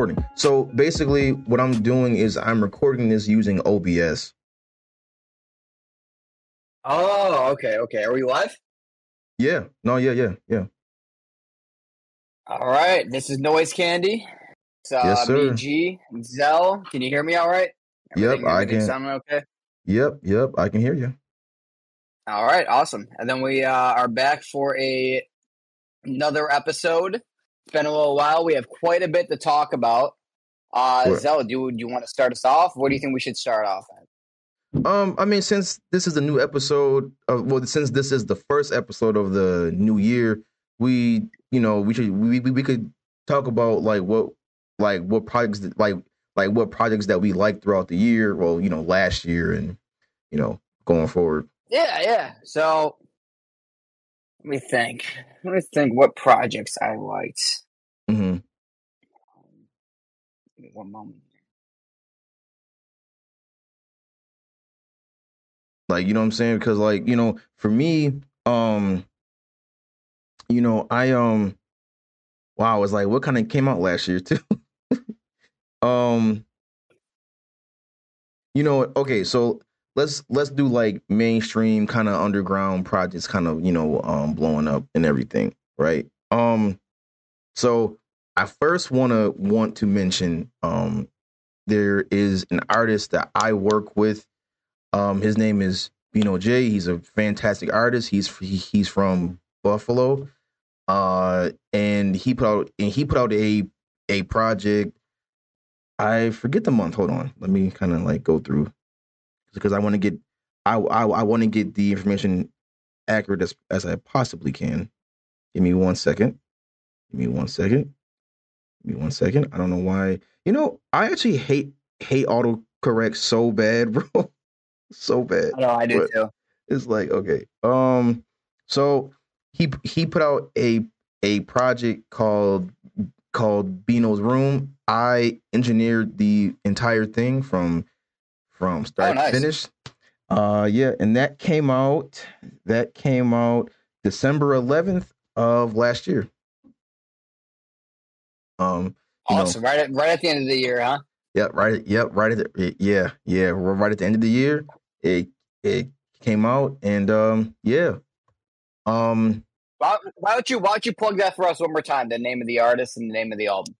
Recording. So basically, what I'm doing is I'm recording this using OBS. Oh, okay, okay. Are we live? Yeah. No. Yeah. Yeah. Yeah. All right. This is Noise Kandy. It's uh, Yes, sir. me, G, Zell. Can you hear me all right? Yep, I can. Sounding okay? Yep. Yep. I can hear you. All right, awesome. And then we uh, are back for a another episode. It's been a little while. We have quite a bit to talk about. Uh. Zell, do, do you want to start us off? What do you think we should start off at? Um. I mean, since this is a new episode, of, well, since this is the first episode of the new year, we, you know, we should we we, we could talk about like what like what projects like like what projects that we like throughout the year. Well, you know, last year and you know going forward. Yeah, yeah. So let me think. Let me think what projects I liked. hmm Give me One moment. like you know what i'm saying because like you know for me um you know i um wow I was like what kind of came out last year too um you know okay so let's let's do like mainstream kind of underground projects kind of you know um blowing up and everything right um so i first want to want to mention um there is an artist that i work with um, his name is Bino J. He's a fantastic artist. He's he, he's from Buffalo, uh, and he put out and he put out a a project. I forget the month. Hold on, let me kind of like go through because I want to get I I, I want to get the information accurate as as I possibly can. Give me one second. Give me one second. Give me one second. I don't know why. You know, I actually hate hate autocorrect so bad, bro. so bad. Know I do But- too. It's like okay. Um so he he put out a a project called called Bino's Room. I engineered the entire thing from from start Oh, nice. to finish. Uh yeah, and that came out that came out December 11th of last year. Um you know- Awesome. Right at right at the end of the year, huh? Yep, right. Yep, right at the yeah, yeah, right at the end of the year, it it came out, and um, yeah, um, Why, why don't you why don't you plug that for us one more time? The name of the artist and the name of the album.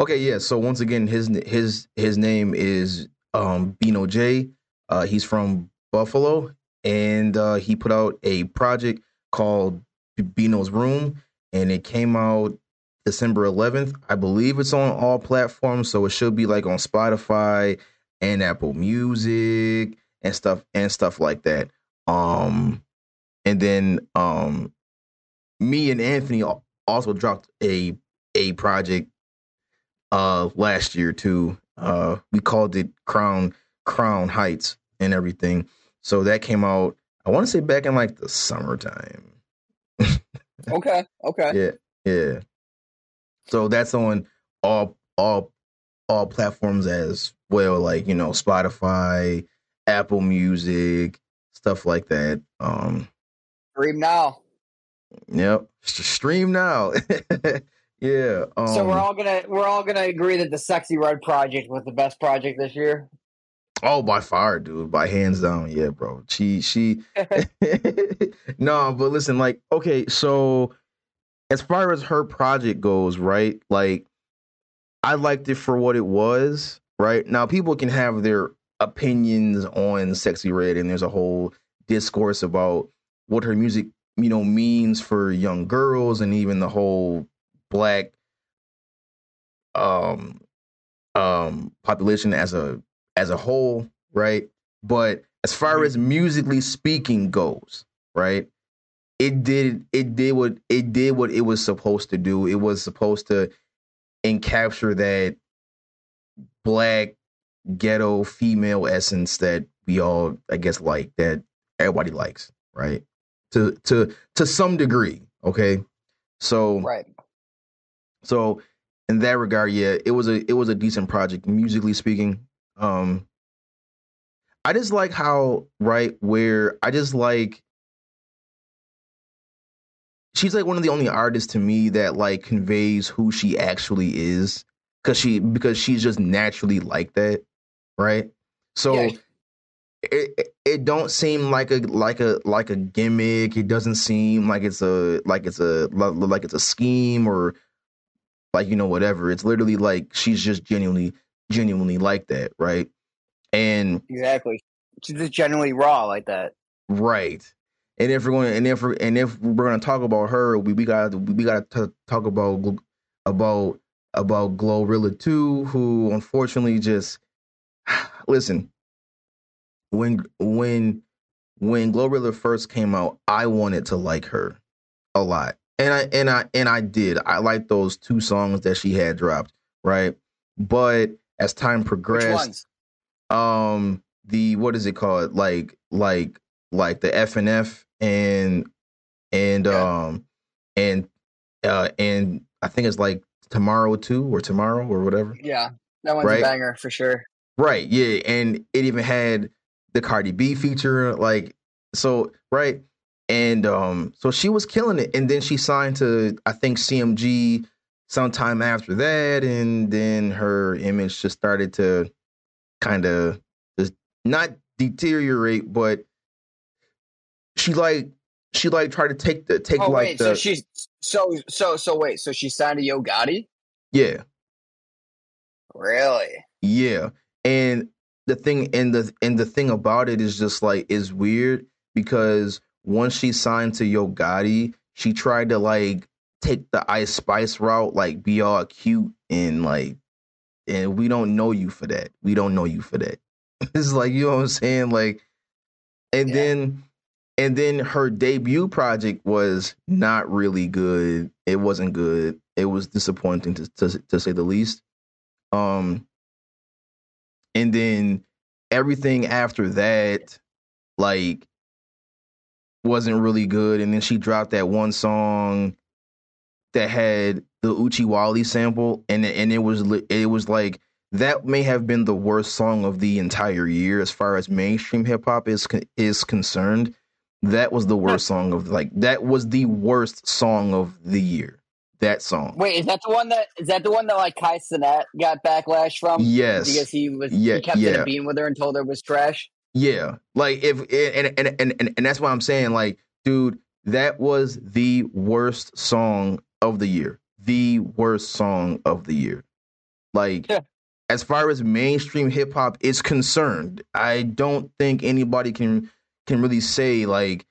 okay, yeah. So once again, his his his name is um Bino J. Uh, he's from Buffalo, and uh, he put out a project called Bino's Room, and it came out December 11th. I believe it's on all platforms, so it should be like on Spotify and Apple Music and stuff and stuff like that. Um and then um me and Anthony also dropped a a project uh last year too. Uh we called it Crown Crown Heights and everything. So that came out I want to say back in like the summertime. Okay. Okay. Yeah, yeah. So that's on all all all platforms as well, like you know Spotify, Apple Music, stuff like that. Um, Stream now. yep, stream now. yeah. Um, so we're all gonna we're all gonna agree that the Sexyy Red project was the best project this year. oh by far, dude, by hands down. Yeah, bro. She she. no, but listen, like, okay, so as far as her project goes, right? Like, I liked it for what it was, right? Now, people can have their opinions on Sexyy Red, and there's a whole discourse about what her music, you know, means for young girls, and even the whole black um um population as a as a whole, right? But as far Mhm. as musically speaking goes, right? It did it did what it did what it was supposed to do. It was supposed to encapture that black ghetto female essence that we all I guess like that everybody likes, right? To to to some degree, okay? So Right. So in that regard, yeah, it was a it was a decent project musically speaking. Um I just like how right where I just like she's like one of the only artists to me that like conveys who she actually is cuz she because she's just naturally like that, right? So Yeah. it, it it don't seem like a like a like a gimmick. It doesn't seem like it's a like it's a like it's a scheme or like you know whatever. It's literally like she's just genuinely genuinely like that, right? And Exactly. She's just generally raw like that. right. And if we're going and if we're, and if we're going to talk about her, we we got we got to talk about about about Glorilla 2 who unfortunately just listen when when when Glorilla first came out, I wanted to like her a lot. And I and I and I did. I liked those two songs that she had dropped, right? But as time progressed, um the what is it called? Like like like the F and F and and Yeah. um and uh and I think it's like tomorrow too or tomorrow or whatever. Yeah. That one's Right. a banger for sure. Right, yeah, and it even had the Cardi B feature, like so, right, and um, so she was killing it, and then she signed to I think CMG sometime after that, and then her image just started to kind of just not deteriorate, but she like she like tried to take the take Oh like wait, the so she's so so so wait, so she signed to Yo Gotti? yeah Really? Yeah. And the thing and the and the thing about it is just like is weird because once she signed to Yo Gotti, she tried to like take the Ice Spice route, like be all cute and like and we don't know you for that. We don't know you for that. it's like you know what I'm saying? Like and Yeah. then and then her debut project was not really good. It wasn't good. It was disappointing to to, to say the least. Um and then everything after that like wasn't really good and then she dropped that one song that had the Uchi Wally sample and and it was it was like that may have been the worst song of the entire year as far as mainstream hip hop is is concerned that was the worst song of like that was the worst song of the year that song Wait, is that the one that is that the one that like Kai Cenat got backlash from? yes Because he was Yeah, he kept in yeah. a bean with her and told her it was trash. Yeah, like if and and and and, and that's why I'm saying, like, dude, that was the worst song of the year. The worst song of the year. Like, Yeah. as far as mainstream hip hop is concerned, I don't think anybody can can really say like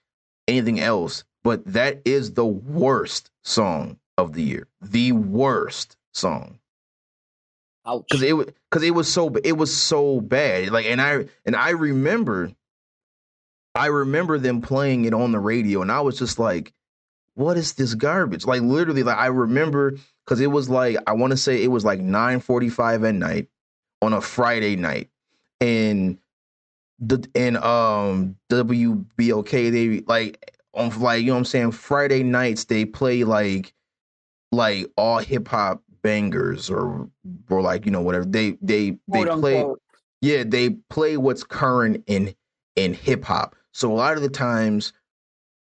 anything else. But that is the worst song of the year. The worst song. Because it was because it was so it was so bad. Like, and I and I remember, I remember them playing it on the radio, and I was just like, "What is this garbage?" Like, literally, like I remember because it was like I want to say it was like nine forty five at night on a Friday night, and the and um WBOK they like on like you know what I'm saying Friday nights they play like like all hip hop bangers or or like you know whatever. They they they Quote, play unquote. yeah they play what's current in in hip hop so a lot of the times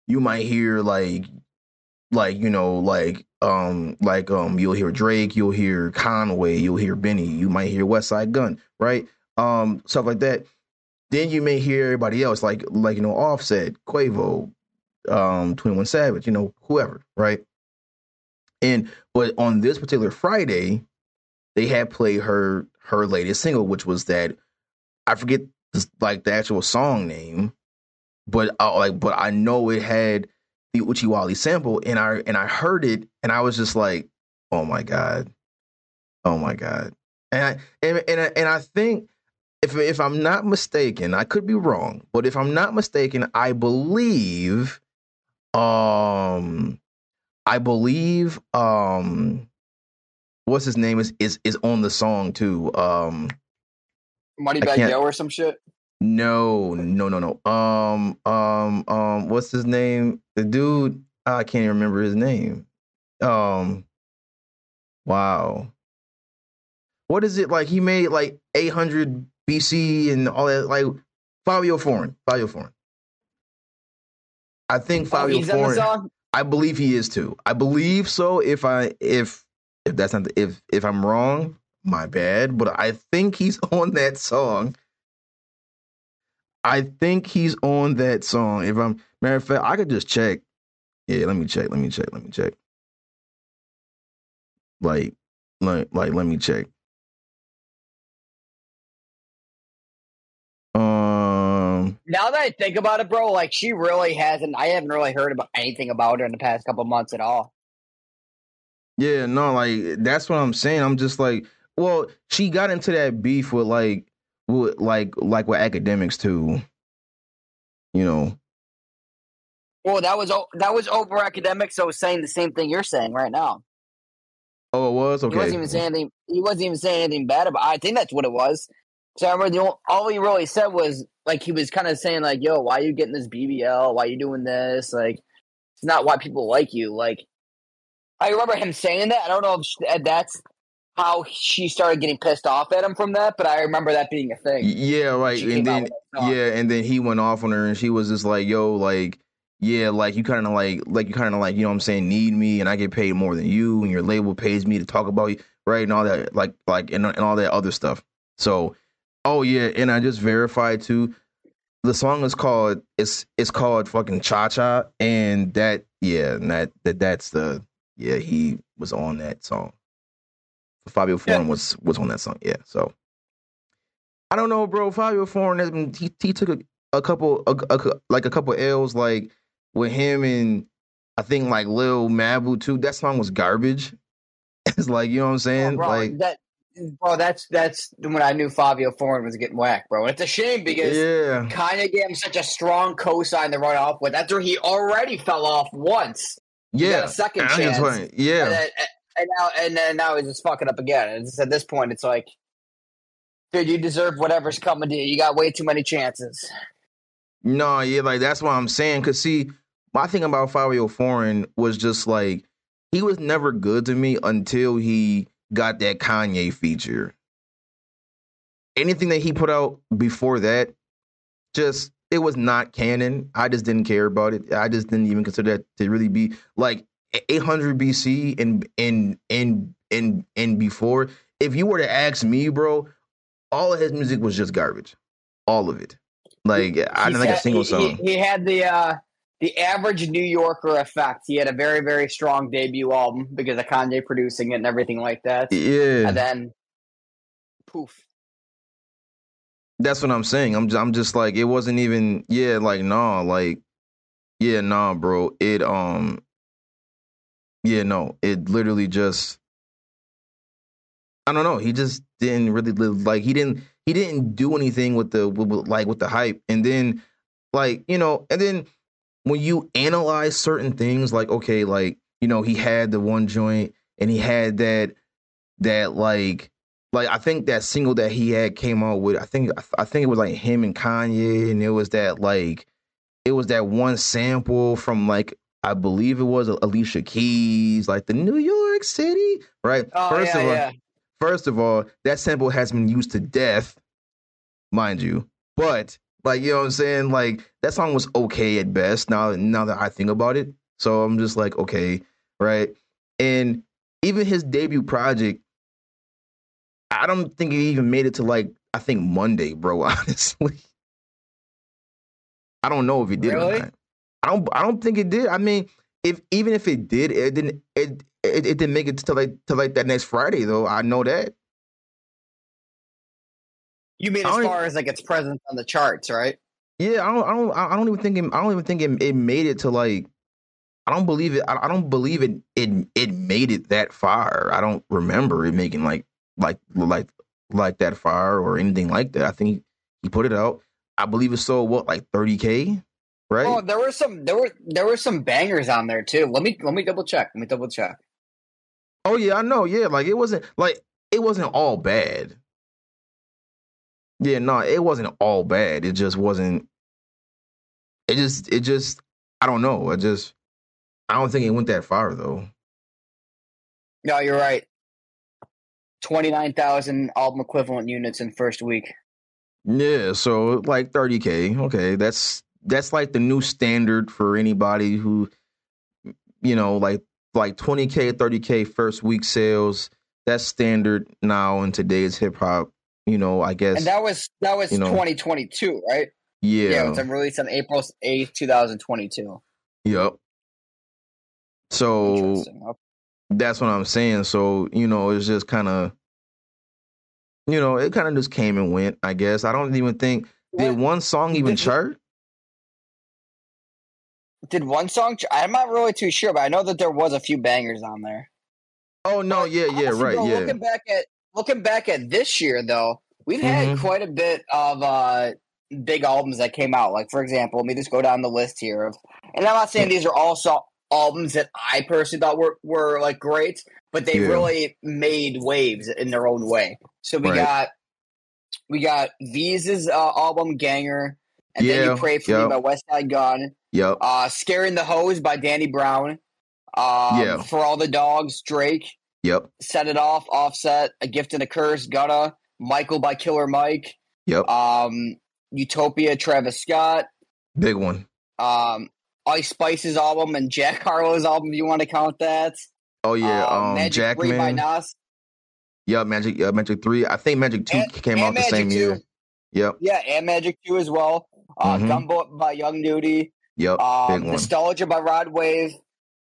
you might hear like like you know like um like um you'll hear Drake you'll hear Conway you'll hear Benny you might hear Westside Gunn right? Um stuff like that. Then you may hear everybody else like like you know Offset Quavo um 21 Savage you know whoever right and but on this particular Friday, they had played her her latest single, which was that I forget this, like the actual song name, but uh, like but I know it had the Uchiwali sample, and I and I heard it, and I was just like, oh my god, Oh my god. And I, and and I, and I think if if I'm not mistaken, I could be wrong, but if I'm not mistaken, I believe um I believe um what's his name is is is on the song too. Um Moneybagg Yo or some shit. no, no, no, no. Um um um what's his name? The dude I can't even remember his name. Um wow. What is it like he made like 800 BC and all that like Fivio Foreign, Fivio Foreign. I think Oh, Fivio the Foreign song. I believe he is too. I believe so. If I if if that's not the, if if I'm wrong, my bad. But I think he's on that song. I think he's on that song. If I'm matter of fact, I could just check. Yeah, let me check. Let me check. Let me check. Like, like, like, let me check. Now that I think about it, bro, like she really hasn't. I haven't really heard about anything about her in the past couple months at all. Yeah, no, like that's what I'm saying. I'm just like, well, she got into that beef with like, with like, like with Akademiks too. You know, Well, that was that was over academic, so saying the same thing you're saying right now. oh, it was okay. He wasn't even saying anything. He wasn't even saying anything bad about. I think that's what it was. So I remember the only, all he really said was like he was kind of saying like, "Yo, why are you getting this BBL? Why you doing this? Like, it's not why people like you." Like, I remember him saying that. I don't know if sh- that's how she started getting pissed off at him from that, but I remember that being a thing. Yeah, right. She And then with that song. yeah, and then he went off on her, and she was just like, "Yo, like, yeah, like you kind of like, like you kind of like, you know, what I'm saying, need me, and I get paid more than you, and your label pays me to talk about you, right, and all that, like, like, and, and all that other stuff." So, oh yeah, and I just verified too. The song is called it's it's called fucking Cha Cha, and that yeah, and that that that's the yeah he was on that song. Fivio Foreign was was on that song, yeah. So I don't know, bro. Fivio Foreign has been, he he took a, a couple a, a- like a couple L's like with him and I think like Lil Mabu too. That song was garbage. It's like you know what I'm Oh, saying? bro, like that, bro, that's that's when I knew Fivio Foreign was getting whacked, bro. And it's a shame because yeah, Kanye gave him such a strong cosign to run off with. That's where he already fell off once. Yeah. a second chance. funny. Yeah, And, then, and now and then now he's just fucking up again. And just at this point, it's like, dude, you deserve whatever's coming to you. You got way too many chances. No, yeah, like that's what I'm saying. Cause see, my thing about Fivio Foreign was just like he was never good to me until he got that Kanye feature. Anything that he put out before that, just it was not canon. I just didn't care about it. I just didn't even consider that to really be like 800 BC and and and and and before. If you were to ask me, bro, all of his music was just garbage. All of it. Like I He didn't like a single song. He, he had the uh, the average New Yorker effect. He had a very very strong debut album because of Kanye producing it and everything like that. yeah, And then, poof. that's what I'm saying. I'm just, I'm just like it wasn't even. Yeah, like nah, like yeah, nah, bro. It um, yeah, no, it literally just. I don't know. He just didn't really live, like he didn't he didn't do anything with the with, like with the hype, and then like you know, and then when you analyze certain things, like okay, like you know, he had the one joint, and he had that that like like I think that single that he had came out with, I think I think it was like him and Kanye, and it was that like it was that one sample from like I believe it was Alicia Keys, like the New York City, right? Oh First yeah, of all, yeah. first of all, that sample has been used to death, mind you. But like you know what I'm saying, like that song was okay at best. Now now that I think about it, so I'm just like okay, right? And even his debut project, I don't think he even made it to like I think Monday, bro. Honestly, I don't know if it did Really? or not. I don't. I don't think it did. I mean, if even if it did, it didn't. It it, it didn't make it to like to like that next Friday though. I know that. You mean as far as like its presence on the charts, right? Yeah, I don't. I don't. I don't even think. It, I don't even think it, it made it to like. I don't believe it. I, I don't believe it. It it made it that far. I don't remember it making like like like like that far or anything like that. I think he, put it out. I believe it sold what like 30k, right? Oh, there were some there were there were some bangers on there too. Let me let me double check. Let me double check. Oh yeah, I know. Yeah, like it wasn't like it wasn't all bad. Yeah, no, it wasn't all bad. It just wasn't. It just, it just, I don't know. I just, I don't think it went that far though. No, you're right. Twenty nine thousand album equivalent units in first week. Yeah, so like 30k. Okay, that's that's like the new standard for anybody who, you know, like like 20k, 30k first week sales. That's standard now in today's hip hop. You know, I guess. And that was that was you know, 2022, right? Yeah. Yeah, it was released on April 8th, 2022. Yep. So that's what I'm saying. So, you know, it's just kind of, you know, it kind of just came and went, I guess. I don't even think, did What- one song even did- chart? Did one song? ch- I'm not really too sure, but I know that there was a few bangers on there. Oh, no, But yeah, yeah, right, yeah. Looking back at looking back at this year, though, we've had Mhm. quite a bit of uh, big albums that came out. Like for example, let me just go down the list here of, and I'm not saying these are all so- albums that I personally thought were were like great, but they Yeah. really made waves in their own way. So we Right. got we got Veeze's uh, album Ganger, and then you pray for yep. me by Westside Gunn. Yep. Uh, Scaring the Hoes by Danny Brown. Um, Yeah. For All the Dogs, Drake. Yep. Set It Off, Offset, A Gift and a Curse, Gunna, Michael by Killer Mike, Yep. um, Utopia, Travis Scott, Big one. um, Ice Spice's album, and Jack Harlow's album, if you want to count that. Oh, yeah. Uh, Um, Magic 3 by Nas. Yep. Magic, uh, Magic 3. I think Magic 2 And- came and out the same 2. year. Yep. Yeah, and Magic 2 as well. Uh, Mhm. Gumbo by Young Nudy. Yep. Um. Nostalgia by Rod Wave.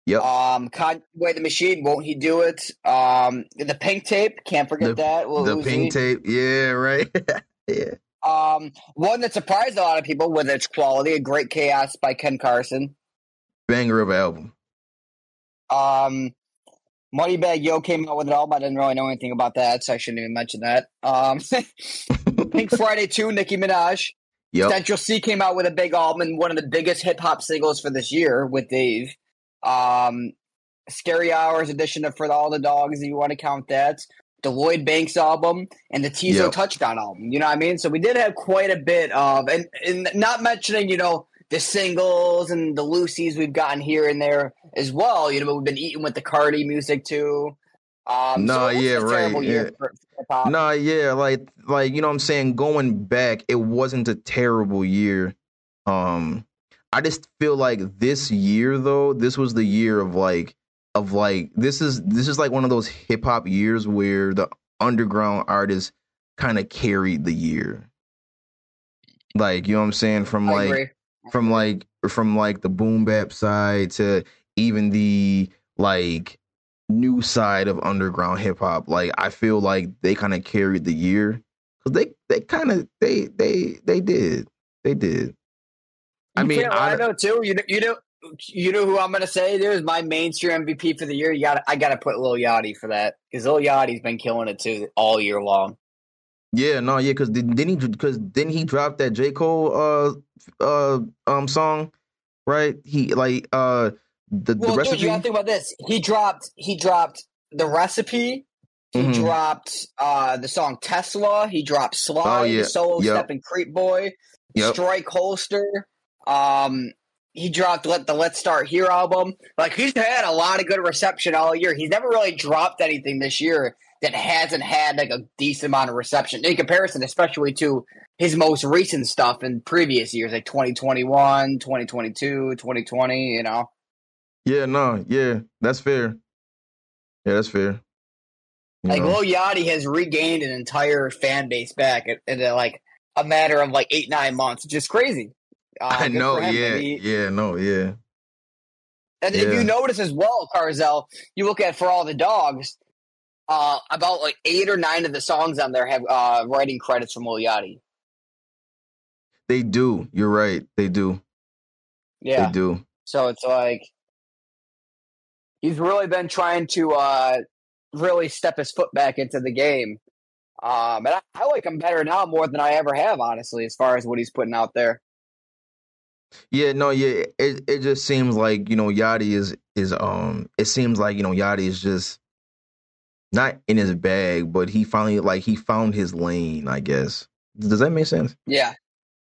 Yep. Um, Conway the Machine, Won't He Do It? Um, the Pink Tape, can't forget The- that. Lil the pink tape. Yeah, right. yeah. Um, one that surprised a lot of people with its quality, A Great Chaos by Ken Carson. Banger of an album. Um, Moneybagg Yo came out with an album. I didn't really know anything about that, so I shouldn't even mention that. Um, Pink Friday 2, Nicki Minaj. Yep. Central Cee came out with a big album and one of the biggest hip hop singles for this year with Dave. Um, Scary Hours edition of For All the Dogs, if you want to count that. The Lloyd Banks album and the Teezo Yep. Touchdown album. You know what I mean? So we did have quite a bit of, and, and not mentioning, you know, the singles and the Lucy's we've gotten here and there as well. You know, but we've been eating with the Cardi music too. Um, No, so yeah, right, yeah. for. No, yeah, like like you know what I'm saying, going back, it wasn't a terrible year. Um I just feel like this year though, this was the year of like of like this is this is like one of those hip hop years where the underground artists kind of carried the year. Like, you know what I'm saying? From like from like from like the boom bap side to even the like new side of underground hip hop. Like I feel like they kind of carried the year because they they kind of they they they did they did. I mean, I- though too. You know, you know, you know who I'm gonna say dude, is my mainstream MVP for the year. You got, to I got to put Lil Yachty for that because Lil Yachty's been killing it too all year long. Yeah, no, yeah, because didn't he because didn't he drop that J Cole uh uh um song right? He like uh the Well, the recipe. dude, you got to think about this. He dropped, he dropped the recipe. He Mhm. dropped uh the song Tesla. He dropped Slide, Oh, yeah. solo Yep. step and Creep Boy, Yep. Strike Holster. Um, he dropped let the Let's Start Here album. Like he's had a lot of good reception all year. He's never really dropped anything this year that hasn't had like a decent amount of reception in comparison, especially to his most recent stuff in previous years, like 2021, 2022, 2020, you know. Yeah, no, yeah, that's fair. Yeah, that's fair. You Like know? Lil Yachty has regained an entire fan base back in, in like a matter of like eight nine months, which is crazy. Uh, I know, yeah, he- yeah, no, yeah. and if you notice as well, Carzel, you look at for all the dogs, uh, about like eight or nine of the songs on there have uh, writing credits from Yachty. They do. You're right. They do. Yeah, They do. so it's like he's really been trying to uh, really step his foot back into the game. Um, and I, I like him better now more than I ever have, honestly, as far as what he's putting out there. Yeah, no, yeah. It it just seems like you know Yachty is is um. It seems like you know Yachty is just not in his bag, but he finally like he found his lane. I guess. Does that make sense? Yeah.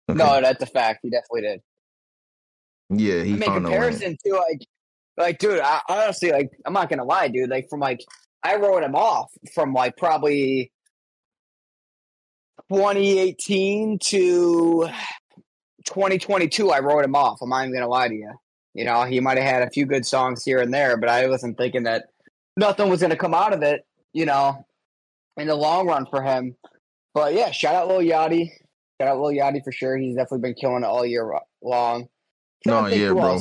Okay. No, that's a fact. He definitely did. Yeah, he I mean, found a lane. comparison to like, like, dude, I, honestly, like, I'm not gonna lie, dude. Like, from like, I wrote him off from like probably 2018 to 2022. I wrote him off. I'm not even gonna lie to you. You know, he might have had a few good songs here and there, but I wasn't thinking that nothing was gonna come out of it. You know, in the long run for him. But yeah, shout out Lil Yachty. Shout out Lil Yachty for sure. He's definitely been killing it all year long. No, yeah, bro.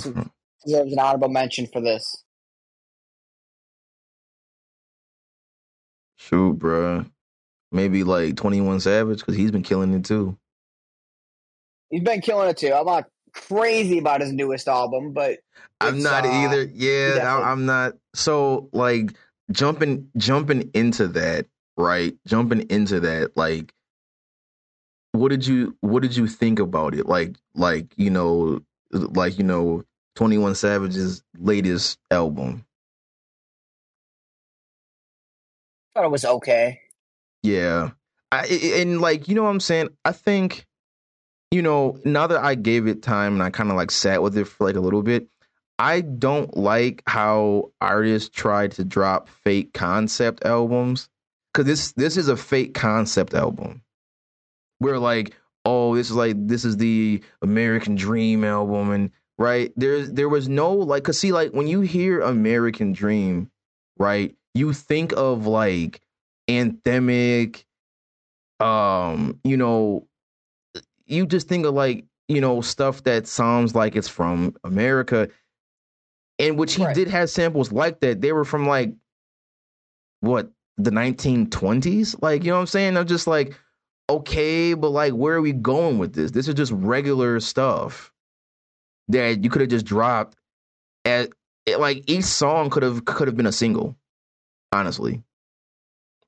deserves an honorable mention for this. Shoot, bro. Maybe like Twenty One Savage because he's been killing it too. He's been killing it too. I'm not crazy about his newest album, but I'm not uh, either. Yeah, definitely- I'm not. So like jumping jumping into that, right? Jumping into that, like, what did you what did you think about it? Like, like you know, like you know, Twenty One Savage's latest album. I thought it was okay. Yeah, I- and like you know what I'm saying. I think, you know, now that I gave it time and I kind of like sat with it for like a little bit, I don't like how artists try to drop fake concept albums because this this is a fake concept album. Where like, oh, this is like this is the American Dream album, and right there there was no like, cause see like when you hear American Dream, right, you think of like anthemic, um, you know, you just think of like you know stuff that sounds like it's from America, and which he Right. did have samples like that. They were from like what the 1920s, like you know what I'm saying. I'm just like, okay, but like, where are we going with this? This is just regular stuff that you could have just dropped. At it, like each song could have could have been a single, honestly.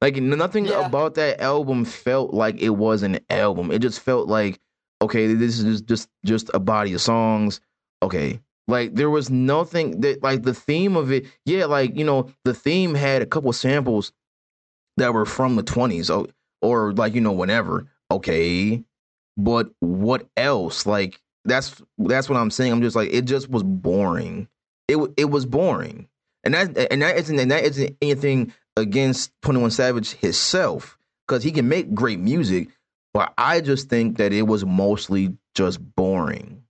Like nothing Yeah. about that album felt like it was an album. It just felt like okay, this is just just, a body of songs. Okay, like there was nothing that like the theme of it. Yeah, like you know the theme had a couple samples that were from the twenties or or like you know whenever. Okay, but what else? Like that's that's what I'm saying. I'm just like it just was boring. It it was boring, and that and that isn't and that isn't anything against Twenty One Savage himself because he can make great music, but I just think that it was mostly just boring.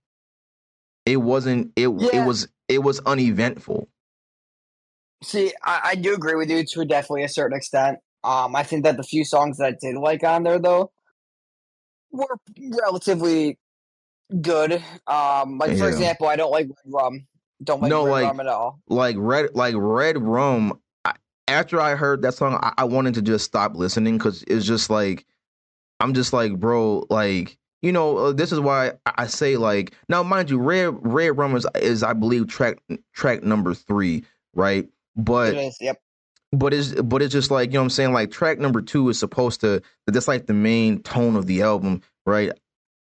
It wasn't. It Yeah. it was it was uneventful. See, I, I do agree with you to definitely a certain extent. Um, I think that the few songs that I did like on there though were relatively good. Um, like for example, I don't like Red Rum. Don't like No, Red like- Rum at all. like red like red rum I, after i heard that song I, I wanted to just stop listening because it's just like i'm just like bro like you know uh, this is why I, I say like now mind you red red rum is, is i believe track track number three right but is. Yep. but it's but it's just like you know what I'm saying like track number two is supposed to that's like the main tone of the album right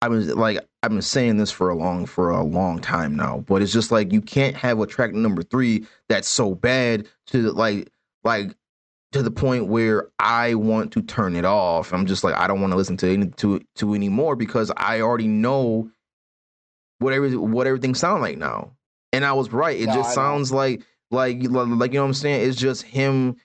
I was like I've been saying this for a long for a long time now but it's just like you can't have a track number three that's so bad to like like to the point where I want to turn it off. I'm just like I don't want to listen to any to to anymore because I already know what every what everything sound like now. And I was right. It No, just I sounds like like like you know what I'm saying? It's just him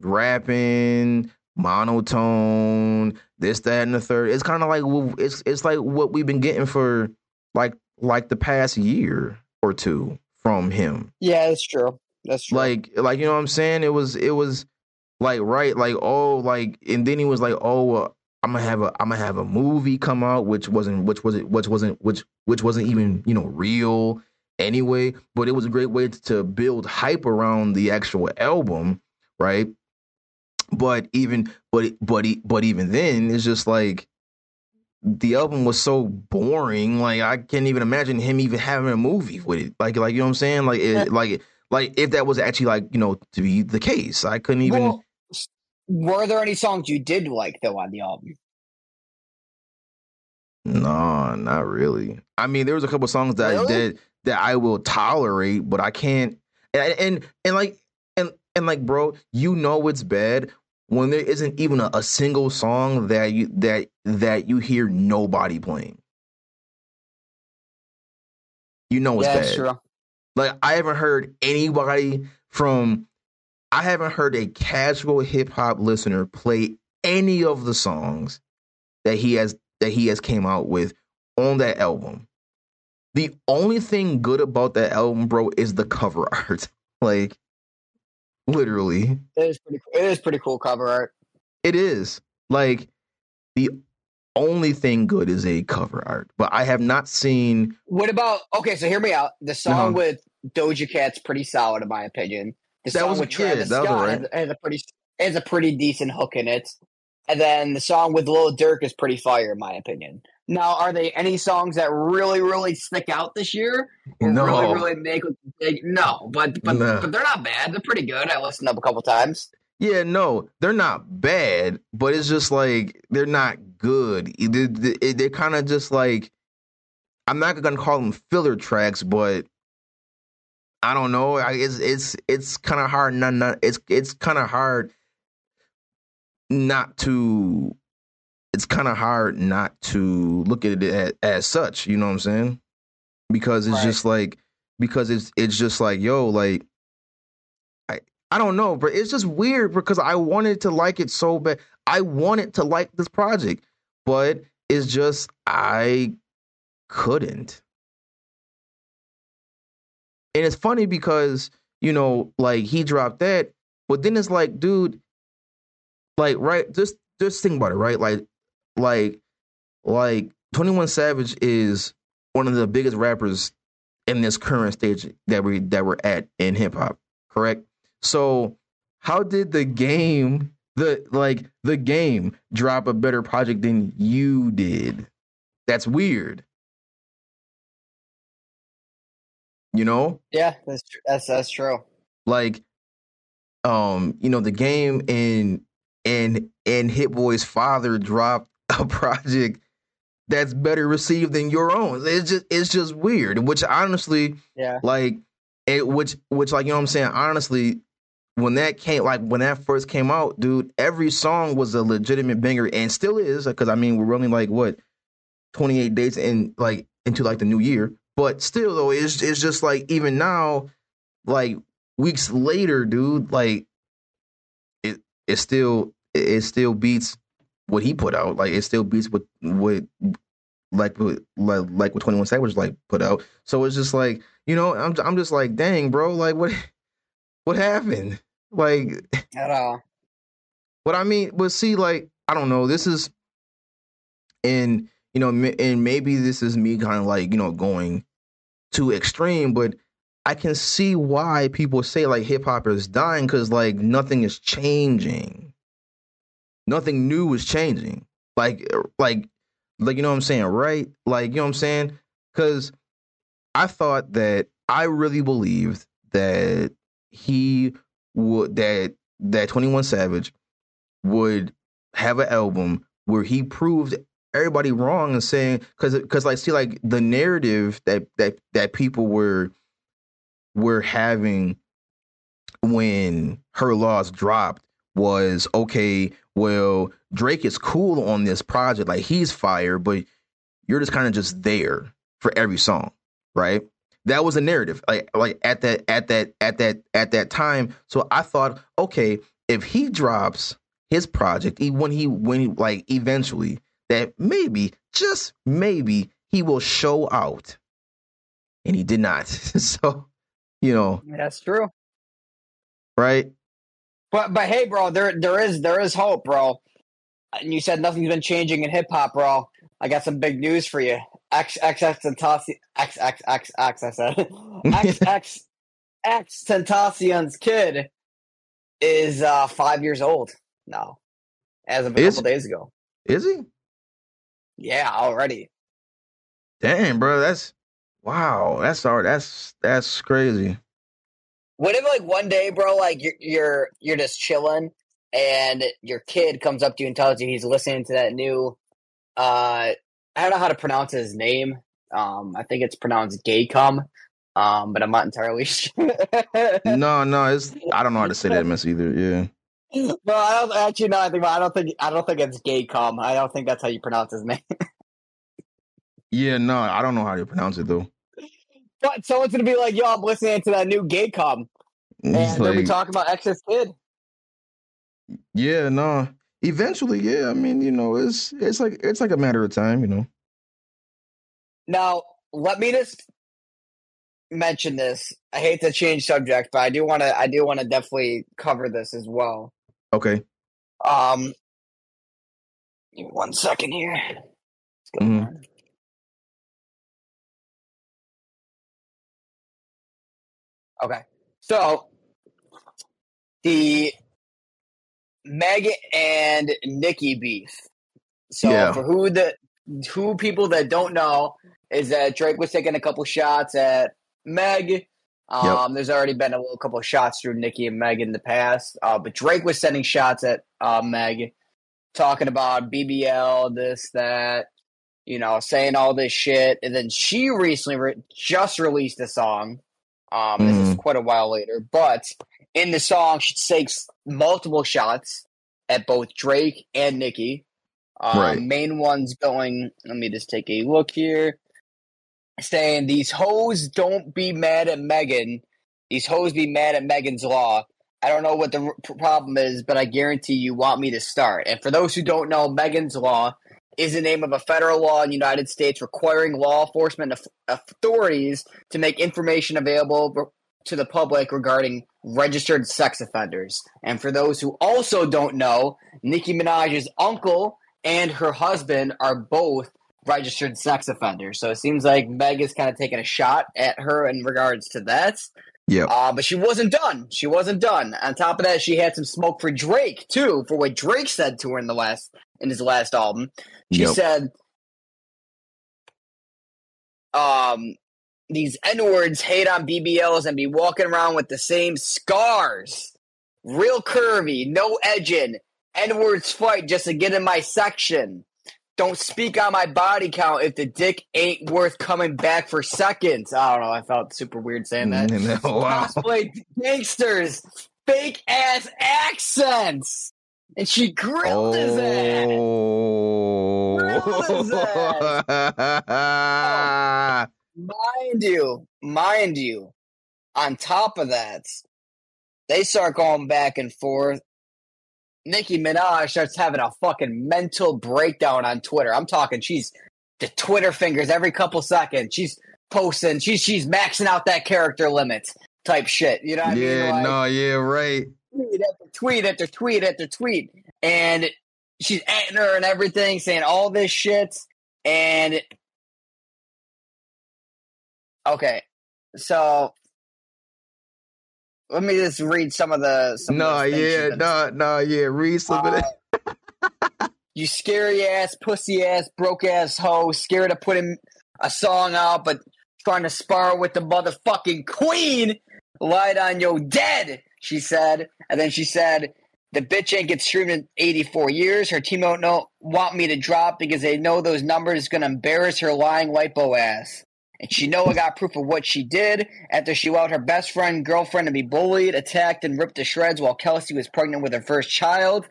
rapping monotone this that and the third. It's kind of like it's it's like what we've been getting for like like the past year or two from him. Yeah, that's true. That's true. like like you know what i'm saying? It was it was like right like oh like and then he was like oh well, i'm gonna have a i'm gonna have a movie come out which wasn't which was it which wasn't which which wasn't even you know real anyway. But it was a great way to build hype around the actual album right? But even but but but even then it's just like the album was so boring like i can't even imagine him even having a movie with it. Like like you know what i'm saying? Like it, like like if that was actually like you know to be the case i couldn't even Well, Were there any songs you did like though on the album? No, not really. I mean, there was a couple songs that Really? that that I will tolerate, but I can't. And and, and like and and like, bro, you know it's bad when there isn't even a, a single song that you that that you hear nobody playing. You know it's yeah, bad. true. Like I haven't heard anybody from I haven't heard a casual hip hop listener play any of the songs that he has that he has came out with on that album. The only thing good about that album, bro, is the cover art. Like literally. It is pretty. It is pretty cool cover art. It is. Like the only thing good is a cover art. But I have not seen What about? Okay, so hear me out. The song Uh-huh. with Doja Cat's pretty solid in my opinion. The That song was- with Travis that was Scott alright. has, has a pretty has a pretty decent hook in it, and then the song with Lil Durk is pretty fire in my opinion. Now, are they any songs that really really stick out this year? No. really really make big no, but but No. but they're not bad. They're pretty good. I listened up a couple times. Yeah, no, they're not bad, but it's just like they're not good. They- they- They're kind of just like I'm not gonna call them filler tracks, but I don't know. I- It's it's it's kind of hard. Not not it's it's kind of hard not to. It's kind of hard not to look at it as, as such. You know what I'm saying? Because it's Right. just like because it's it's just like yo like I don't know, but it's just weird because I wanted to like it so bad. I wanted to like this project, but it's just I couldn't. And it's funny because, you know, like he dropped that, but then it's like, dude, like, right, just just think about it, right? Like, like, like 21 Savage is one of the biggest rappers in this current stage that we that we're at in hip hop, correct? So how did the game the like the game drop a better project than you did? That's weird. You know? Yeah, that's tr- that's that's true. Like um, you know, the game and and and Hit Boy's father dropped a project that's better received than your own. It's just it's just weird. Which honestly, Yeah. like it which which like you know what I'm saying honestly when that came like when that first came out dude every song was a legitimate banger and still is because I mean we're only like what 28 days in like into like the new year but still though it's it's just like even now like weeks later dude like it it still it still beats what he put out like it still beats what what like what like, like what 21 Savage like put out so it's just like you know I'm I'm just like dang bro like what what happened like At all. what I mean, but see, like, I don't know. This is, and you know, and maybe this is me kind of like you know going too extreme, but I can see why people say like hip hop is dying because like nothing is changing, nothing new is changing. Like, er, like, like you know what I'm saying, right? Like, you know what I'm saying? Because I thought that I really believed that he would that that 21 Savage would have an album where he proved everybody wrong and saying because because like see like the narrative that that that people were were having when Her Loss dropped was okay well drake is cool on this project like he's fire but you're just kind of just there for every song right that was a narrative like like at that at that at that at that time. So i thought okay if he drops his project when he when he like eventually that maybe just maybe he will show out and he did not so you know That's true. right But but hey, bro, there there is there is hope, bro. And you said nothing's been changing in hip hop, bro. I got some big news for you. X X X Tentacion X X X X I said X X X Tentacion's kid is uh five years old now, as of a Is- couple days ago. is he Yeah, already. damn bro that's wow that's all that's that's crazy What if like one day, bro, like you're you're you're just chilling and your kid comes up to you and tells you he's listening to that new uh I don't know how to pronounce his name. Um I think it's pronounced Gekyume. Um, but I'm not entirely sure. no, no, it's I don't know how to say that mess either. Yeah. No, I don't actually no, I think I don't think I don't think it's gay cum. I don't think that's how you pronounce his name. yeah, no, I don't know how to pronounce it though. But someone's gonna be like, yo, I'm listening to that new gay cum. And like, they'll be talking about X's kid. Yeah, no. Eventually, yeah. I mean, you know, it's it's like it's like a matter of time, you know. Now, let me just mention this. I hate to change subject, but I do want to. I do want to definitely cover this as well. Okay. Um. One second here. Mm-hmm. Okay. So the Meg and Nicki beef. So yeah. for who the who people that don't know is that Drake was taking a couple shots at Meg. Um, yep. There's already been a little couple of shots through Nicki and Meg in the past, uh, but Drake was sending shots at uh, Meg, talking about BBL, this, that, you know, saying all this shit, and then she recently re- just released a song. Um, mm. This is mm-hmm. quite a while later, but in the song, she takes multiple shots at both Drake and Nicki. Um, right. Main ones going. Let me just take a look here saying these hoes don't be mad at Megan. These hoes be mad at Megan's law. I don't know what the problem is, but I guarantee you want me to start. And for those who don't know, Megan's law is the name of a federal law in the United States requiring law enforcement authorities to make information available to the public regarding registered sex offenders. And for those who also don't know, Nicki Minaj's uncle and her husband are both registered sex offender. So it seems like Meg is kind of taking a shot at her in regards to that. Yeah. Uh, but she wasn't done. She wasn't done. On top of that, she had some smoke for Drake too, for what Drake said to her in the last in his last album. She yep. said, "Um, these N words hate on BBLs and be walking around with the same scars, real curvy, no edging. N words fight just to get in my section." Don't speak on my body count if the dick ain't worth coming back for seconds. I don't know. I felt super weird saying that. wow. Cosplay gangsters, fake ass accents. And she grilled oh. his ass. Grilled his ass. oh, mind you, mind you, on top of that, they start going back and forth Nicki Minaj starts having a fucking mental breakdown on Twitter. I'm talking, she's the Twitter fingers every couple seconds. She's posting, she's she's maxing out that character limit type shit. You know what yeah, I mean? Like, no, yeah, right. Tweet after tweet after tweet after tweet. And she's at her and everything, saying all this shit. And okay, so let me just read some of the. Some no, of yeah, no, no, yeah. Read some uh, of that. you scary ass, pussy ass, broke ass hoe, scared of putting a song out, but trying to spar with the motherfucking queen. Lied on your dead, she said. And then she said, the bitch ain't get streamed in 84 years. Her team don't know, want me to drop because they know those numbers is going to embarrass her lying lipo ass and she know I got proof of what she did after she allowed her best friend, girlfriend to be bullied, attacked, and ripped to shreds while Kelsey was pregnant with her first child.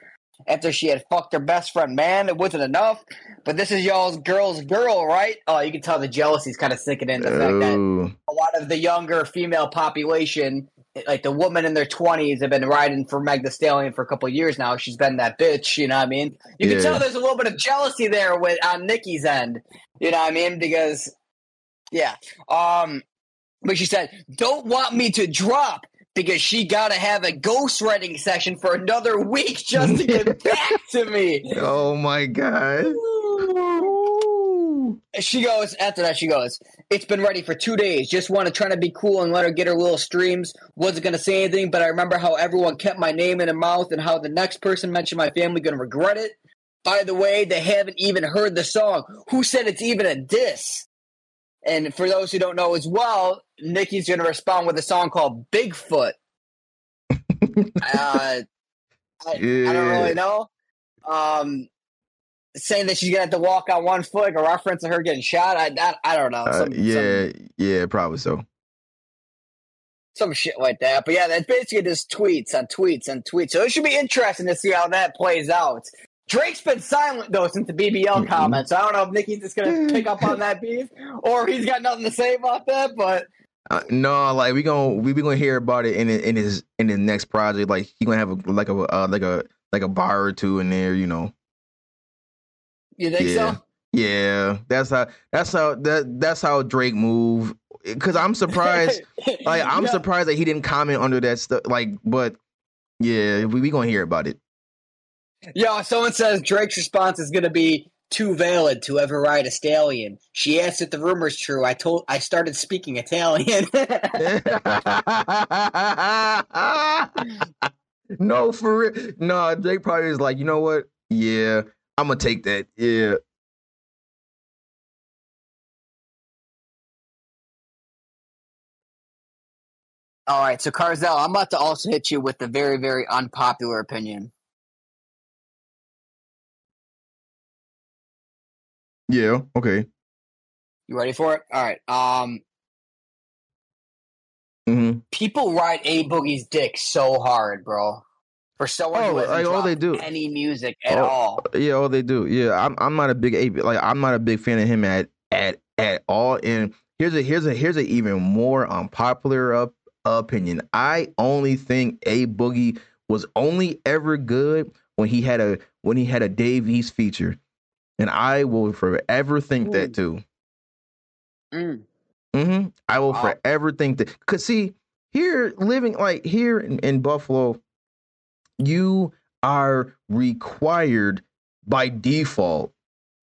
After she had fucked her best friend, man, it wasn't enough. But this is y'all's girl's girl, right? Oh, you can tell the jealousy's kind of sinking in. The fact that a lot of the younger female population, like the woman in their twenties, have been riding for Meg the Stallion for a couple years now. She's been that bitch, you know what I mean? You yeah. can tell there's a little bit of jealousy there with on Nicki's end, you know what I mean? Because yeah. Um, but she said, don't want me to drop because she got to have a ghostwriting session for another week just to get back to me. Oh my God. She goes, after that, she goes, It's been ready for two days. Just want to try to be cool and let her get her little streams. Wasn't going to say anything, but I remember how everyone kept my name in their mouth and how the next person mentioned my family going to regret it. By the way, they haven't even heard the song. Who said it's even a diss? And for those who don't know as well, Nicki's going to respond with a song called Bigfoot. uh, I, yeah. I don't really know. Um, saying that she's gonna have to walk on one foot, a reference to her getting shot. I I, I don't know. Some, uh, yeah, some, yeah, probably so. Some shit like that. But yeah, that's basically just tweets on tweets and tweets. So it should be interesting to see how that plays out. Drake's been silent though since the BBL mm-hmm. comments. I don't know if Nicki's just gonna pick up on that beef or he's got nothing to say about that. But uh, no, like we gonna we be gonna hear about it in in his in his next project. Like he gonna have a like a uh, like a like a bar or two in there. You know. You think yeah. so? Yeah, that's how that's how that that's how Drake move. Because I'm surprised, like I'm yeah. surprised that he didn't comment under that stuff. Like, but yeah, we we gonna hear about it. Yeah, someone says Drake's response is gonna be too valid to ever ride a stallion. She asked if the rumor's true. I told I started speaking Italian. no, for real. No, Drake probably is like, you know what? Yeah, I'm gonna take that. Yeah. All right, so Carzel, I'm about to also hit you with a very, very unpopular opinion. Yeah. Okay. You ready for it? All right. Um. Mm-hmm. People ride A Boogie's dick so hard, bro. For someone oh, who like all they do any music at oh, all. Yeah, all they do. Yeah, I'm I'm not a big A like I'm not a big fan of him at at at all. And here's a here's a here's an even more unpopular up opinion. I only think A Boogie was only ever good when he had a when he had a Dave East feature and I will forever think Ooh. that too. Mm. Mm-hmm. I will wow. forever think that because see here living like here in, in Buffalo, you are required by default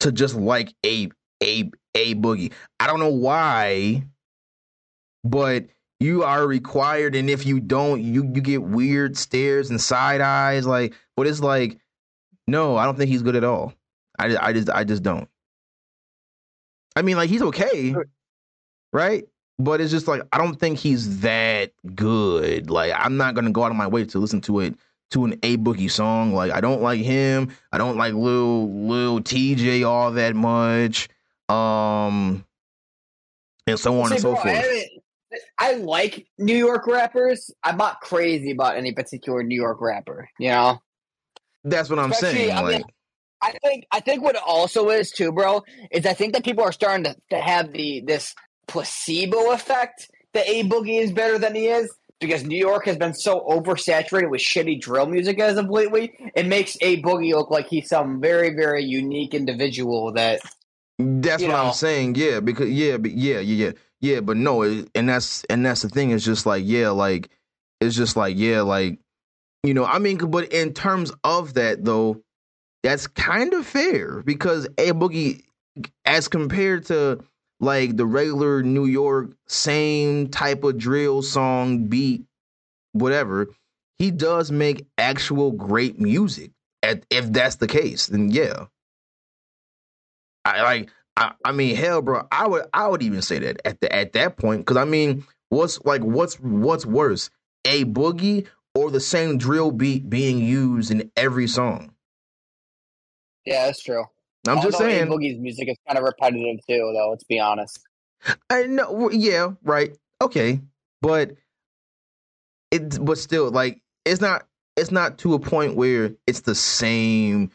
to just like a a a boogie. I don't know why, but you are required, and if you don't, you you get weird stares and side eyes. Like, but it's like, no, I don't think he's good at all. I, I just I just don't. I mean, like he's okay, right? But it's just like I don't think he's that good. Like I'm not gonna go out of my way to listen to it to an A Boogie song. Like I don't like him. I don't like Lil Lil Tjay all that much. Um, and so on See, and so bro, forth. I, I like New York rappers. I'm not crazy about any particular New York rapper. You know. That's what I'm saying. I like, mean, I think I think what it also is too, bro, is I think that people are starting to, to have the this placebo effect that A Boogie is better than he is because New York has been so oversaturated with shitty drill music as of lately. It makes A Boogie look like he's some very very unique individual that. That's what know, I'm saying. Yeah, because yeah, but yeah, yeah, yeah, yeah. But no, it, and that's and that's the thing. It's just like yeah, like it's just like yeah, like you know. I mean, but in terms of that though that's kind of fair because A Boogie, as compared to like the regular New York same type of drill song beat, whatever, he does make actual great music. At, if that's the case, then yeah. I like I, I mean hell bro, I would I would even say that at the at that point cuz I mean what's like what's what's worse? A boogie or the same drill beat being used in every song? Yeah, that's true. I'm Although just saying. Boogie's music is kind of repetitive too, though. Let's be honest. I know. Yeah. Right. Okay. But it. But still, like, it's not. It's not to a point where it's the same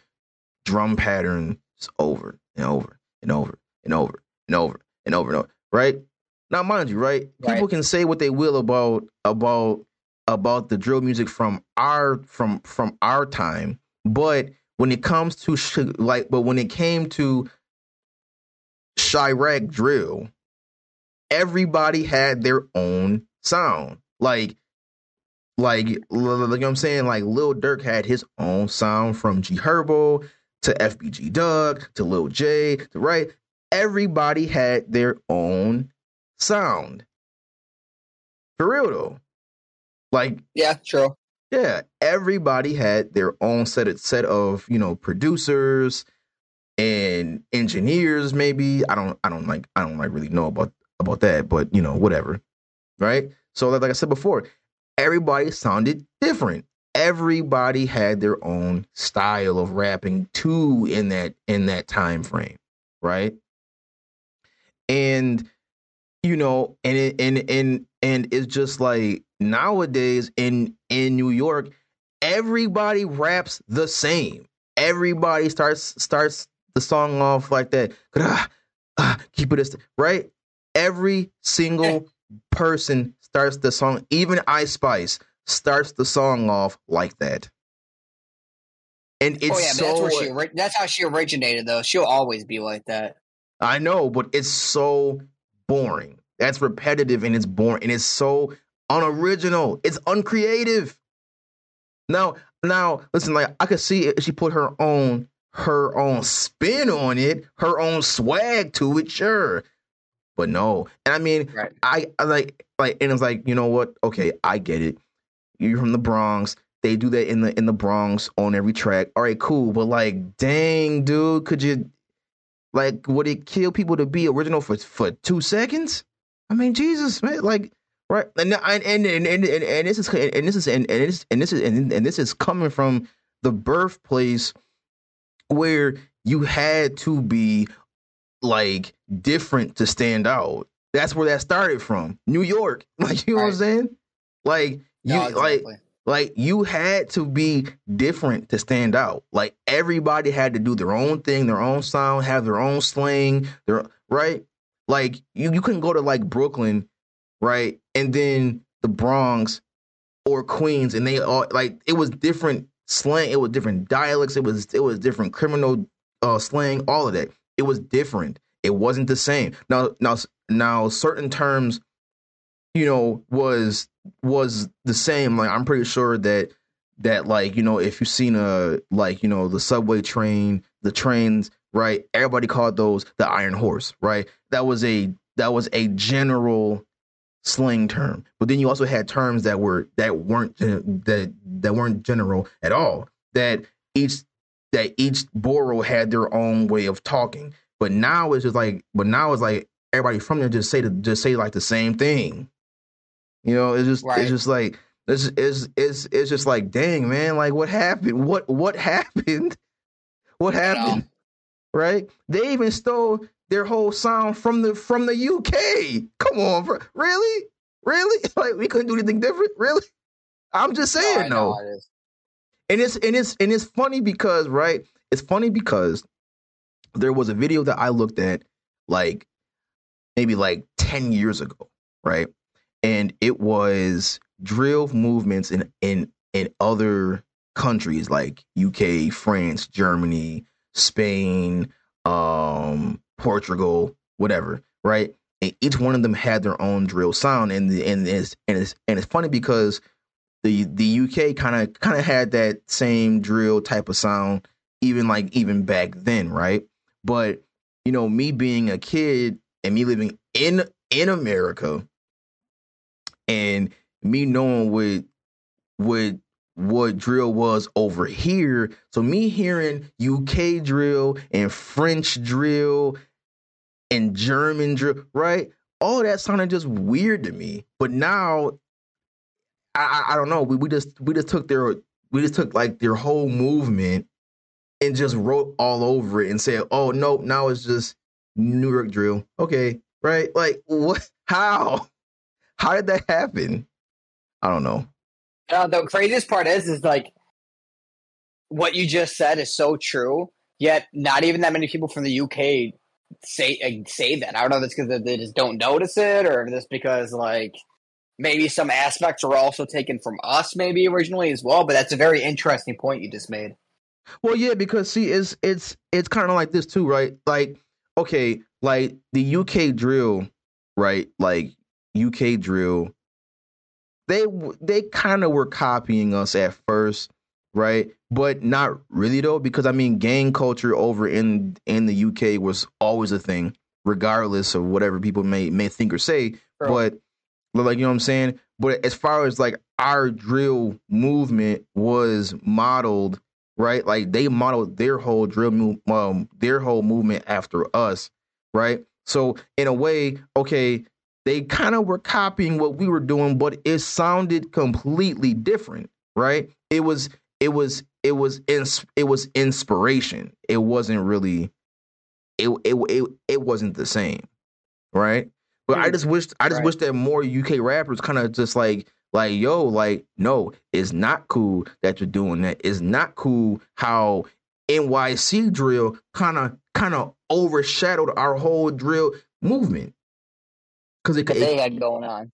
drum pattern over and over and over and over and over and over and over. Right. Now, mind you, right? right. People can say what they will about about about the drill music from our from from our time, but when it comes to sh- like, but when it came to Chiraq drill, everybody had their own sound. Like, like, like I'm saying, like Lil Durk had his own sound from G Herbo to FBG Duck to Lil Jay to right. Everybody had their own sound. For real though. Like, yeah, true. Yeah, everybody had their own set of, set of you know producers and engineers. Maybe I don't I don't like I don't like really know about about that, but you know whatever, right? So like I said before, everybody sounded different. everybody had their own style of rapping too in that in that time frame, right? And you know, and it, and and and it's just like nowadays in in New York, everybody raps the same. Everybody starts starts the song off like that. Ah, keep it right. Every single person starts the song. Even Ice Spice starts the song off like that. And it's oh yeah, so, that's where she that's how she originated though. She'll always be like that. I know, but it's so boring. That's repetitive and it's boring and it's so unoriginal. It's uncreative. Now, now listen, like I could see if she put her own her own spin on it, her own swag to it, sure. But no. And I mean, right. I, I like like and it's like, you know what? Okay, I get it. You're from the Bronx. They do that in the in the Bronx on every track. All right, cool. But like, dang, dude, could you like would it kill people to be original for for two seconds? I mean, Jesus, man, like right and and and and, and, and this is and this is and, and this and this is and, and this is coming from the birthplace where you had to be like different to stand out. That's where that started from. New York. Like you know right. what I'm saying? Like you no, exactly. like like you had to be different to stand out. Like everybody had to do their own thing, their own sound, have their own slang, their right? Like you you couldn't go to like Brooklyn, right? And then the Bronx or Queens and they all like it was different slang, it was different dialects, it was it was different criminal uh, slang, all of that. It was different. It wasn't the same. Now now now certain terms, you know, was was the same. Like I'm pretty sure that that like you know if you've seen a like you know the subway train, the trains, right? Everybody called those the Iron Horse, right? That was a that was a general slang term. But then you also had terms that were that weren't uh, that that weren't general at all. That each that each borough had their own way of talking. But now it's just like, but now it's like everybody from there just say to just say like the same thing. You know, it's just right. it's just like it's it's it's it's just like, dang man, like what happened? What what happened? What happened? Right? They even stole their whole sound from the from the UK. Come on, bro. really, really? Like we couldn't do anything different, really? I'm just saying, no. no. It and it's and it's and it's funny because right, it's funny because there was a video that I looked at like maybe like ten years ago, right, and it was drill movements in in in other countries like UK, France, Germany, Spain, um, Portugal, whatever, right? And each one of them had their own drill sound, and the, and it's and it's and it's funny because the the UK kind of kind of had that same drill type of sound, even like even back then, right? But you know, me being a kid and me living in in America, and me knowing what what what drill was over here. So me hearing UK drill and French drill and German drill, right? All that sounded just weird to me. But now, I, I, I don't know. We, we just we just took their we just took like their whole movement and just wrote all over it and said, "Oh no, now it's just New York drill." Okay, right? Like what? How? How did that happen? I don't know. Uh, the craziest part is, is like what you just said is so true. Yet, not even that many people from the UK say say that. I don't know if it's because they just don't notice it, or if it's because like maybe some aspects are also taken from us, maybe originally as well. But that's a very interesting point you just made. Well, yeah, because see, it's it's it's kind of like this too, right? Like, okay, like the UK drill, right? Like UK drill, they they kind of were copying us at first, right? but not really though, because I mean, gang culture over in in the UK was always a thing, regardless of whatever people may may think or say. But like you know what I'm saying. But as far as like our drill movement was modeled, right? Like they modeled their whole drill um their whole movement after us, right? So in a way, okay, they kind of were copying what we were doing, but it sounded completely different, right? it was it was it was ins- it was inspiration. It wasn't really it it it, it wasn't the same, right? But I Hmm. just wished I just Right. wish that more UK rappers kind of just like like yo like no, it's not cool that you're doing that. It's not cool how NYC drill kind of kind of overshadowed our whole drill movement. Cause it, it they had going on.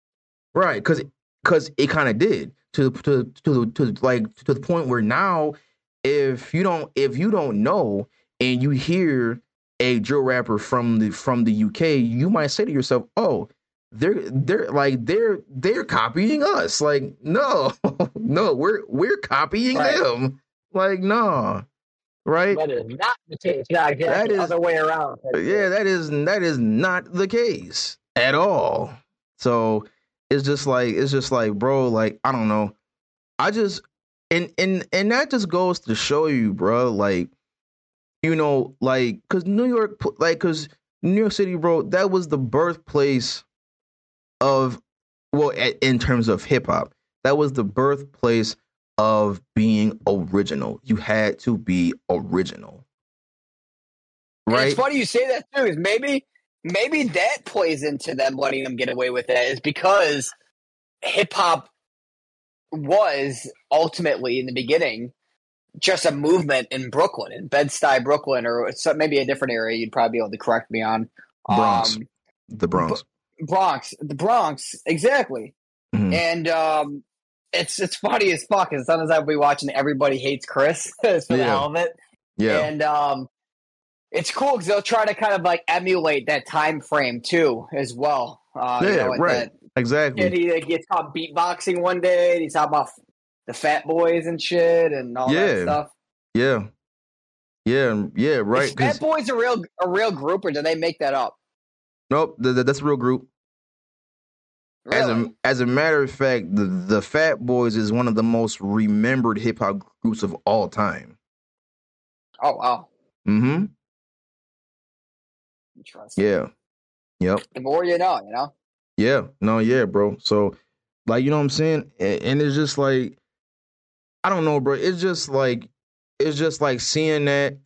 Right, because because it kind of did to to to to like to the point where now, if you don't if you don't know and you hear a drill rapper from the from the UK, you might say to yourself, "Oh, they're they're like they're they're copying us." Like, no, no, we're we're copying Right. them. Like, no, right? That is not the case. Yeah. That is- the other way around. yeah that is that is not the case at all. So it's just like it's just like bro like i don't know. I just and and and that just goes to show you bro like you know like because new york like because new york city bro that was the birthplace of well a- in terms of hip-hop that was the birthplace of being original. You had to be original. And right? It's funny you say that too. Is maybe maybe that plays into them letting them get away with it is because hip hop was ultimately in the beginning just a movement in Brooklyn, in Bed Stuy, Brooklyn, or maybe a different area. You'd probably be able to correct me on. Bronx. Um, the bronx Bronx, the Bronx, exactly. Mhm. And um, it's it's funny as fuck. And sometimes I'll be watching Everybody Hates Chris for the Yeah. hell of it. Yeah. And um, it's cool because they'll try to kind of like emulate that time frame too, as well. Uh, you Yeah, know, right. that- exactly. And he like, gets caught beatboxing one day, and he's talking about the Fat Boys and shit and all Yeah, that stuff. yeah. Yeah, yeah, right. Is Fat Boys a real a real group, or did they make that up? nope, th- th- that's a real group. As a as a matter of fact, the the Fat Boys is one of the most remembered hip hop groups of all time. Oh wow, Mm-hmm. Interesting. Yeah. Yep. The more you know, you know. Yeah. No, yeah, bro. So like you know what I'm saying? A- And it's just like I don't know, bro. It's just like it's just like seeing that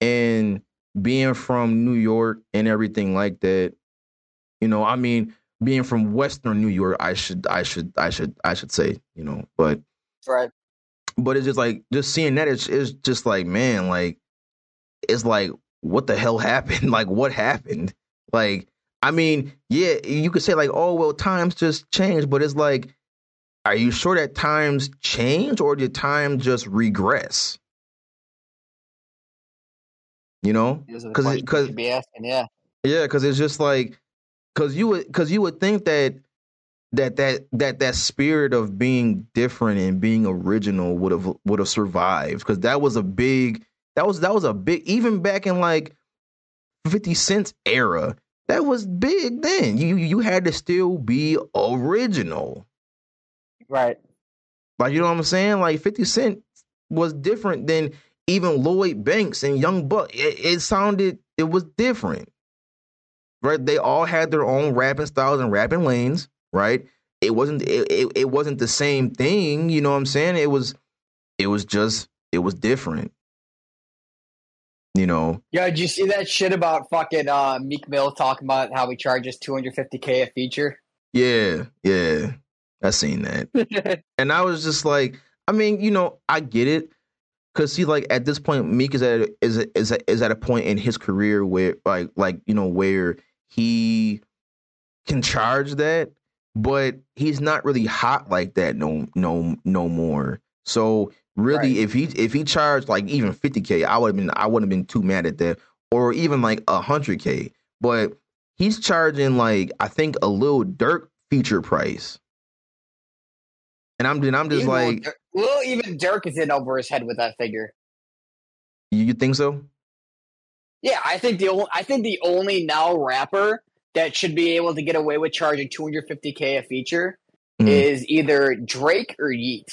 and being from New York and everything like that. You know, I mean, being from Western New York, I should I should I should I should say, you know, but Right. but it's just like just seeing that it's it's just like man like it's like what the hell happened like what happened like i mean yeah you could say like oh well times just changed but it's like are you sure that times change or did time just regress you know because are the 'Cause it- questions you 'cause- should be asking. Yeah. yeah, because it's just like because you would because you would think that that that that that spirit of being different and being original would have would have survived because that was a big that was that was a big even back in like Fifty Cent's era that was big then you you had to still be original Right. like you know what I'm saying like Fifty Cent was different than even Lloyd Banks and Young Buck it, it sounded it was different right? They all had their own rapping styles and rapping lanes, right? It wasn't it, it, it wasn't the same thing, you know what I'm saying? It was it was just it was different. You know, Yo, did you see that shit about fucking uh, Meek Mill talking about how he charges 250k a feature? yeah, yeah. I seen that. And I was just like, I mean, you know, I get it. Cause see, like at this point, Meek is at a, is is is at a point in his career where, like, like you know, where he can charge that, but he's not really hot like that no no no more. So really, Right. if he if he charged like even fifty k, I would have been I wouldn't have been too mad at that, or even like hundred k. But he's charging like I think a Lil Durk feature price, and I'm and I'm just Even like, Durk- well, even Durk is in over his head with that figure. you, you think so? Yeah, I think the only, I think the only now rapper that should be able to get away with charging 250k a feature Mhm. is either Drake or Yeat.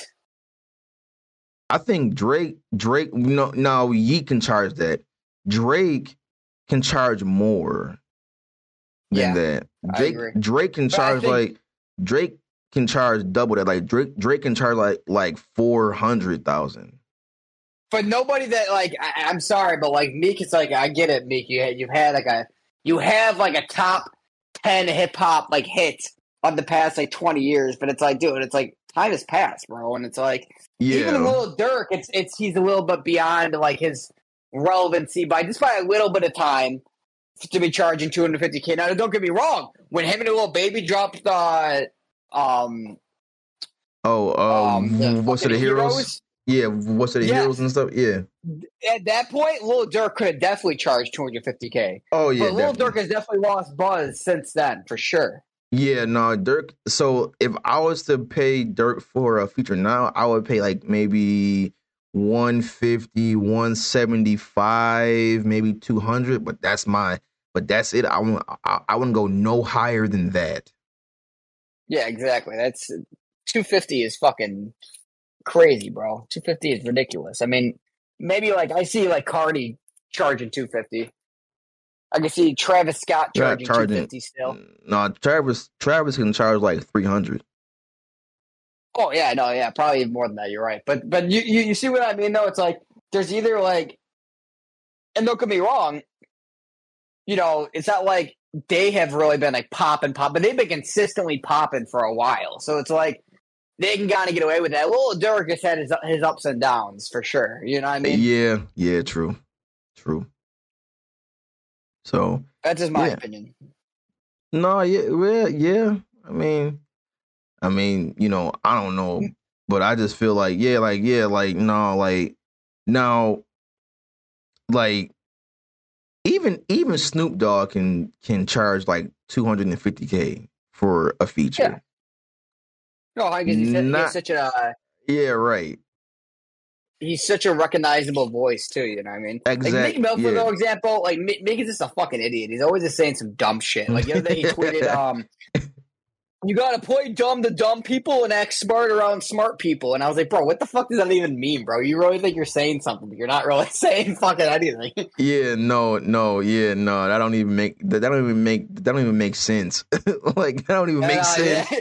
I think Drake Drake no no Yeat can charge that. Drake can charge more than Yeah, that. Drake. Drake can But charge think- like Drake can charge double that. Like Drake, Drake can charge like like four hundred thousand. But nobody that like I, I'm sorry, but like Meek, it's like I get it, Meek. You you've had like a you have like a top ten hip hop like hit on the past like twenty years, but it's like, dude, it's like time has passed, bro, and it's like Yeah, even Lil Durk, it's it's he's a little bit beyond like his relevancy by just by a little bit of time to be charging 250k. Now, don't get me wrong, when him and a Lil Baby dropped uh um Oh, um um, the what's it, the fucking heroes? Yeah, what's it, the Yes. heroes and stuff? Yeah. at that point, Lil Durk could have definitely charged 250k. Oh yeah. but Lil definitely. Durk has definitely lost buzz since then, for sure. Yeah, no, Durk. So if I was to pay Durk for a feature now, I would pay like maybe 150, 175, maybe 200, but that's my but that's it. I won't I, I wouldn't go no higher than that. Yeah, exactly. That's 250 is fucking crazy, bro. 250 is ridiculous. I mean, maybe like I see like Cardi charging 250. I can see Travis Scott Yeah, charging, charging- 250 still. No, Travis Travis can charge like 300. Oh yeah, no, yeah, probably more than that. You're right, but but you, you you see what I mean though? It's like there's either like, and don't get me wrong, you know, it's not like they have really been like popping, pop, but they've been consistently popping for a while. So it's like they can kind of get away with that. Well, Durk has had his his ups and downs for sure. You know what I mean? yeah, yeah, true. True. So, That's just my Yeah. opinion. No, yeah, well, yeah. I mean, I mean, you know, I don't know, mm. but I just feel like, yeah, like, yeah, like, no, like, now, like, even even Snoop Dogg can can charge like two hundred and fifty k for a feature. No, oh, I guess he's, Not- he's such a Yeah, right. He's such a recognizable voice too. You know what I mean? Exact- Like Mill, for yeah. no example, like Meek Meek is just a fucking idiot. He's always just saying some dumb shit. Like the other day, he tweeted, "Um, you gotta play dumb to dumb people and act smart around smart people." And I was like, "Bro, what the fuck does that even mean, bro? You really think you're saying something, but you're not really saying fucking anything." Yeah, no, no, yeah, no. That don't even make that don't even make that don't even make sense. like that don't even make uh, sense. yeah.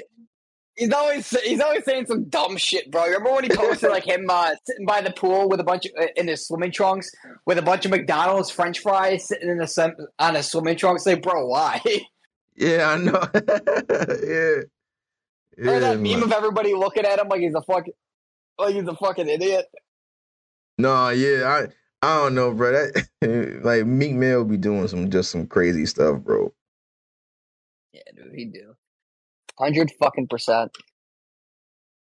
He's always he's always saying some dumb shit, bro. Remember when he posted like him uh, sitting by the pool with a bunch of, in his swimming trunks with a bunch of McDonald's French fries sitting in the sun, on his swimming trunks? Like, bro, why? Yeah, I know. yeah. Yeah, that meme man. of everybody looking at him like he's a fucking like he's a fucking idiot? No, yeah, I I don't know, bro. That like Meek Mill be doing some just some crazy stuff, bro. Yeah, dude, he do. Hundred fucking percent.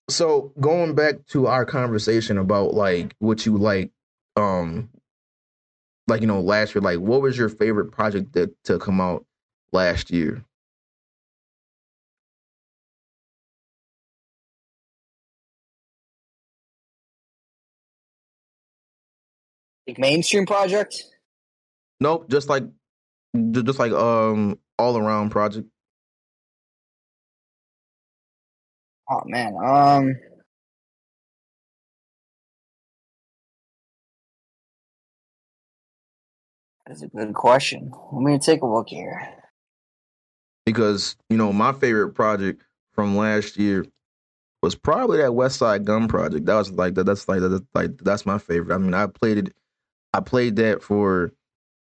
So going back to our conversation about like what you like, um, like you know last year, like what was your favorite project that to come out last year? Like mainstream project. Nope, just like just like um all around project. Oh man, um, that's a good question. Let me take a look here. because you know my favorite project from last year was probably that Westside Gunn project. That was like that. That's like that's like that's my favorite. I mean, I played it. I played that for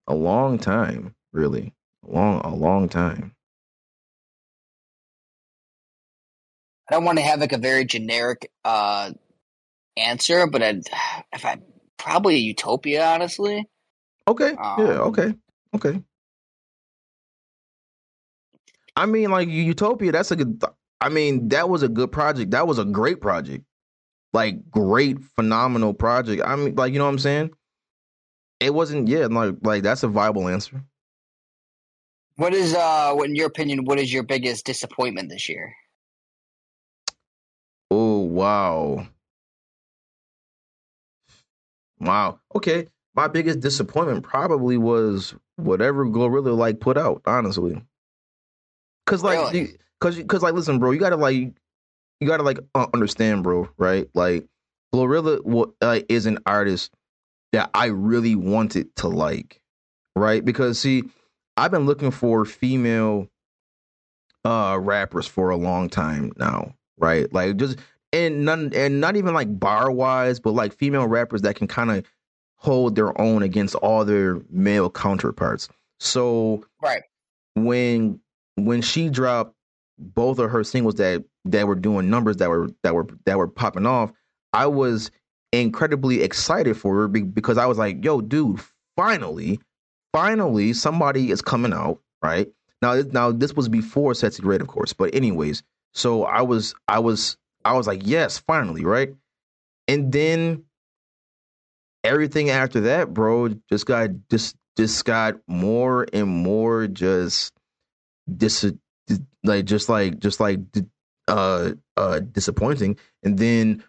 a long time, really, a long a long time. I don't want to have like a very generic uh answer, but I'd, if I probably a Utopia, honestly. Okay, Um, yeah, okay, okay. I mean, like Utopia. That's a good. I mean, that was a good project. That was a great project. Like great, phenomenal project. I mean, like you know what I'm saying. It wasn't. Yeah, like like that's a viable answer. What is uh, what in your opinion? What is your biggest disappointment this year? Wow. Wow. Okay. My biggest disappointment probably was whatever Glorilla like put out, honestly. Cause like, Really? cause, cause like, listen, bro, you gotta like, you gotta like uh, understand, bro, right? Like, Glorilla like is an artist that I really wanted to like, right? Because see, I've been looking for female uh rappers for a long time now, right? Like just and none and not even like bar wise, but like female rappers that can kind of hold their own against all their male counterparts. So Right. when when she dropped both of her singles that that were doing numbers that were that were that were popping off, I was incredibly excited for her because I was like, "Yo, dude, finally, finally, somebody is coming out." Right now, now this was before Sexyy Red, of course, but anyways, so I was, I was, I was like, "Yes, finally!" Right, and then everything after that, bro, just got just just got more and more just dis like just like just like uh uh disappointing. And then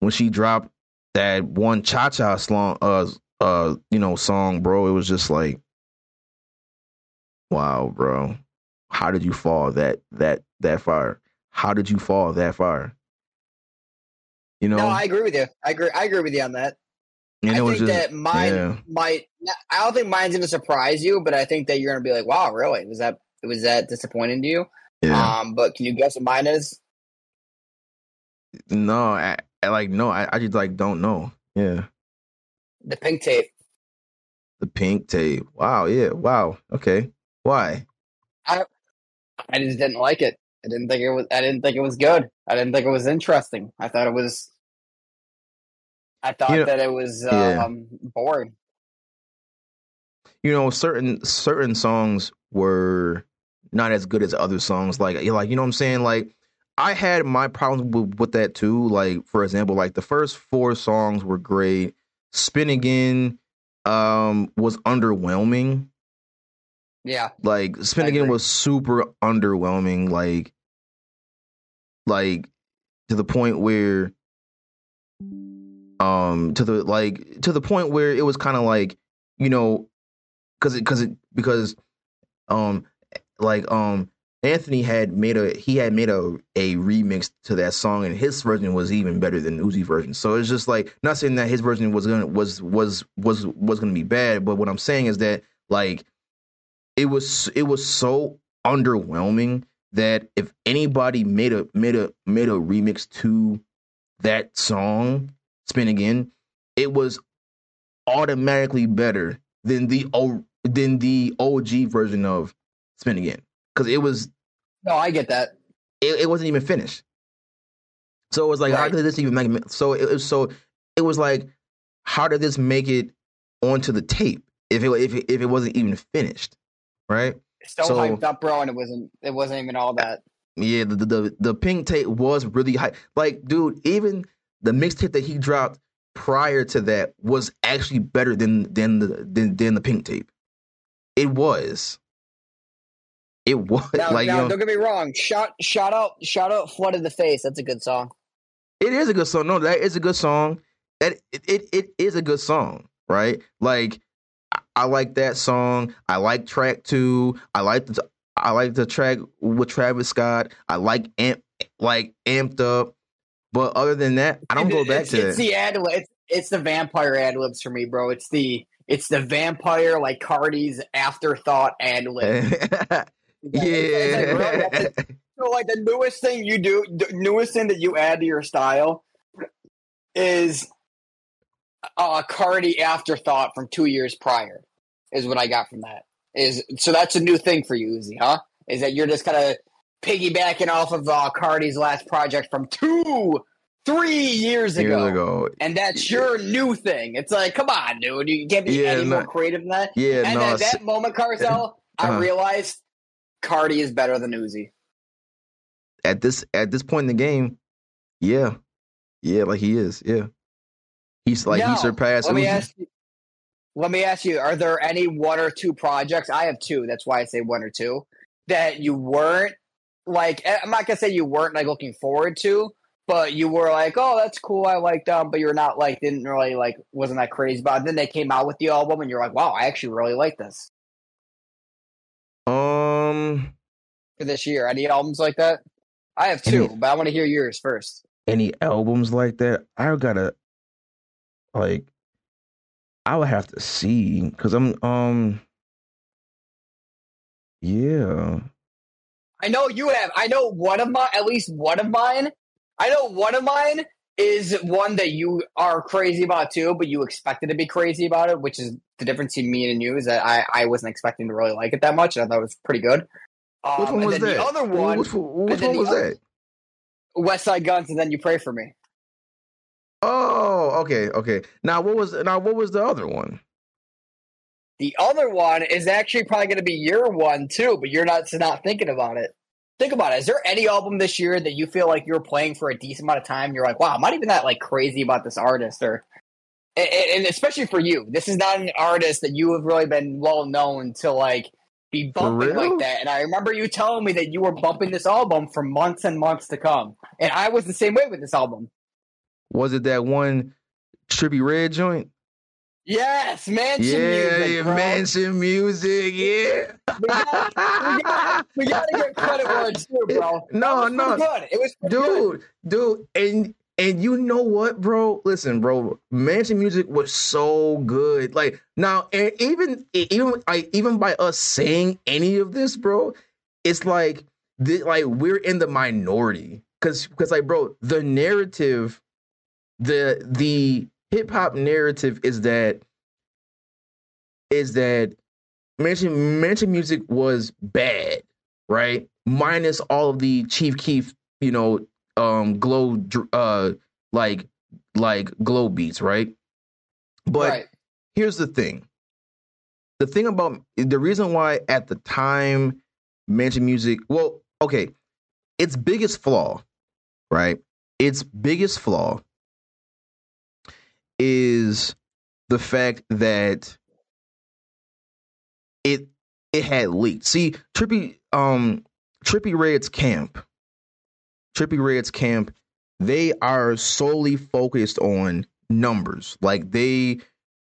when she dropped that one cha cha song uh uh you know song bro it was just like wow bro. How did you fall that that that far how did you fall that far you know No, I agree with you. I agree. I agree with you on that. and I think just that mine yeah. might. I don't think mine's going to surprise you, but I think that you're going to be like, "Wow, really? Was that was that disappointing to you?" yeah Um, but can you guess what mine is? no I, I like no I, I just like don't know yeah The pink tape. the pink tape wow yeah wow okay why I I just didn't like it. I didn't think it was. I didn't think it was good. I didn't think it was interesting. I thought it was. I thought You know- that it was yeah. um, boring. you know certain certain songs were not as good as other songs like like you know what i'm saying like i had my problems with, with that too like for example like the first four songs were great spin again um was underwhelming Yeah, like spin I again was super underwhelming like like to the point where um to the like to the point where it was kind of like you know because it because it because um like um Anthony had made a he had made a a remix to that song and his version was even better than Uzi version. So it's just like not saying that his version was gonna was was was was gonna be bad, but what I'm saying is that like it was it was so underwhelming that if anybody made a made a made a remix to that song, Spin Again, it was automatically better than the than the OG version of Spin Again because it was no, I get that. it, it wasn't even finished. So it was like, how did this even make it? So it was so it was like, how did this make it onto the tape if it if it, if it wasn't even finished, right? So, So- hyped up, bro, and it wasn't. It wasn't even all that. Yeah, the the the, the pink tape was really high. Like, dude, even the mixtape that he dropped prior to that was actually better than than the than, than the pink tape. It was. It was Now, like now you know, don't get me wrong. Shout, shout out, shout out, "Flooded the Face." That's a good song. It is a good song. No, that is a good song. That it it, it is a good song, right? Like I, like that song. I like track two. I like the I like the track with Travis Scott. I like amp like amped up. But other than that, I don't go back it's, to it's that. the ad. It's, it's the vampire ad libs for me, bro. It's the it's the vampire like Carti's afterthought ad lib. yeah. So like the newest thing you do, the newest thing that you add to your style is uh Carti afterthought from two years prior. Is what I got from that. Is so that's a new thing for you, Uzi, huh? Is that you're just kind of piggybacking off of uh, Carti's last project from two, three years ago, Years ago. and that's your new thing. It's like, come on, dude, you can't be Yeah, any more creative than that. Yeah, and no. at that moment, Carcel, Uh-huh. I realized Carti is better than Uzi. at this at this point in the game, yeah. Yeah, like he is. Yeah. He's like he Now, surpassed Let me Uzi. ask you. Let me ask you: Are there any one or two projects? I have two. That's why I say one or two that you weren't like. eh, I'm not gonna say you weren't like looking forward to, but you were like, "Oh, that's cool. I like them," but you're not like didn't really like wasn't that crazy about. It. Then they came out with the album, and you're like, "Wow, I actually really like this Um for this year." Any albums like that? I have two, but I want to hear yours first. any albums like that, I gotta like I would have to see because I'm um yeah I know you have. I know one of my, at least one of mine. I know one of mine is one that you are crazy about too, but you expected to be crazy about it, which is the difference between me and you is that I, I wasn't expecting to really like it that much. And I thought it was pretty good. Um, Which one was that? The other one, Which, which one was other- that? Westside Gunn's, and then you pray for me. Oh, okay, okay. Now what was now what was the other one? The other one is actually probably going to be your one too, but you're not not thinking about it. Think about it. Is there any album this year that you feel like you're playing for a decent amount of time? You're like, wow, I'm not even that like crazy about this artist, or and, and especially for you, this is not an artist that you have really been well known to like be bumping like that. And I remember you telling me that you were bumping this album for months and months to come, and I was the same way with this album. Was it that one Trippie Redd joint? Yes, mansion yeah, music, yeah, bro. Mansion Musik, yeah. We got- we got- We gotta get credit where it's due, bro. No, no. good. It was pretty good. dude, dude, and and you know what, bro? Listen, bro, Mansion Musik was so good. Like now, and even even like even by us saying any of this, bro, it's like the, like we're in the minority because because like, bro, the narrative, the the hip hop narrative is that is that mansion Mansion Musik was bad, right? Minus all of the Chief Keef, you know, um, glow, uh, like like glow beats, right? But right. here's the thing. The thing about the reason why at the time Mansion Musik, well, okay, its biggest flaw, right? Its biggest flaw is the fact that it it had leaked. See, Trippie um Trippie Redd's camp, Trippie Redd's camp, they are solely focused on numbers. Like they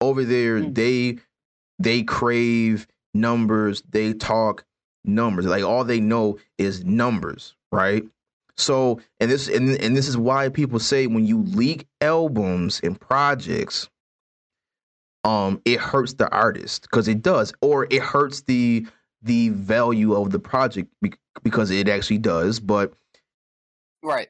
over there, Mm. they they crave numbers, they talk numbers. Like all they know is numbers, right? So, and this and, and this is why people say when you leak albums and projects, um, it hurts the artist because it does, or it hurts the the value of the project because it actually does. But Right.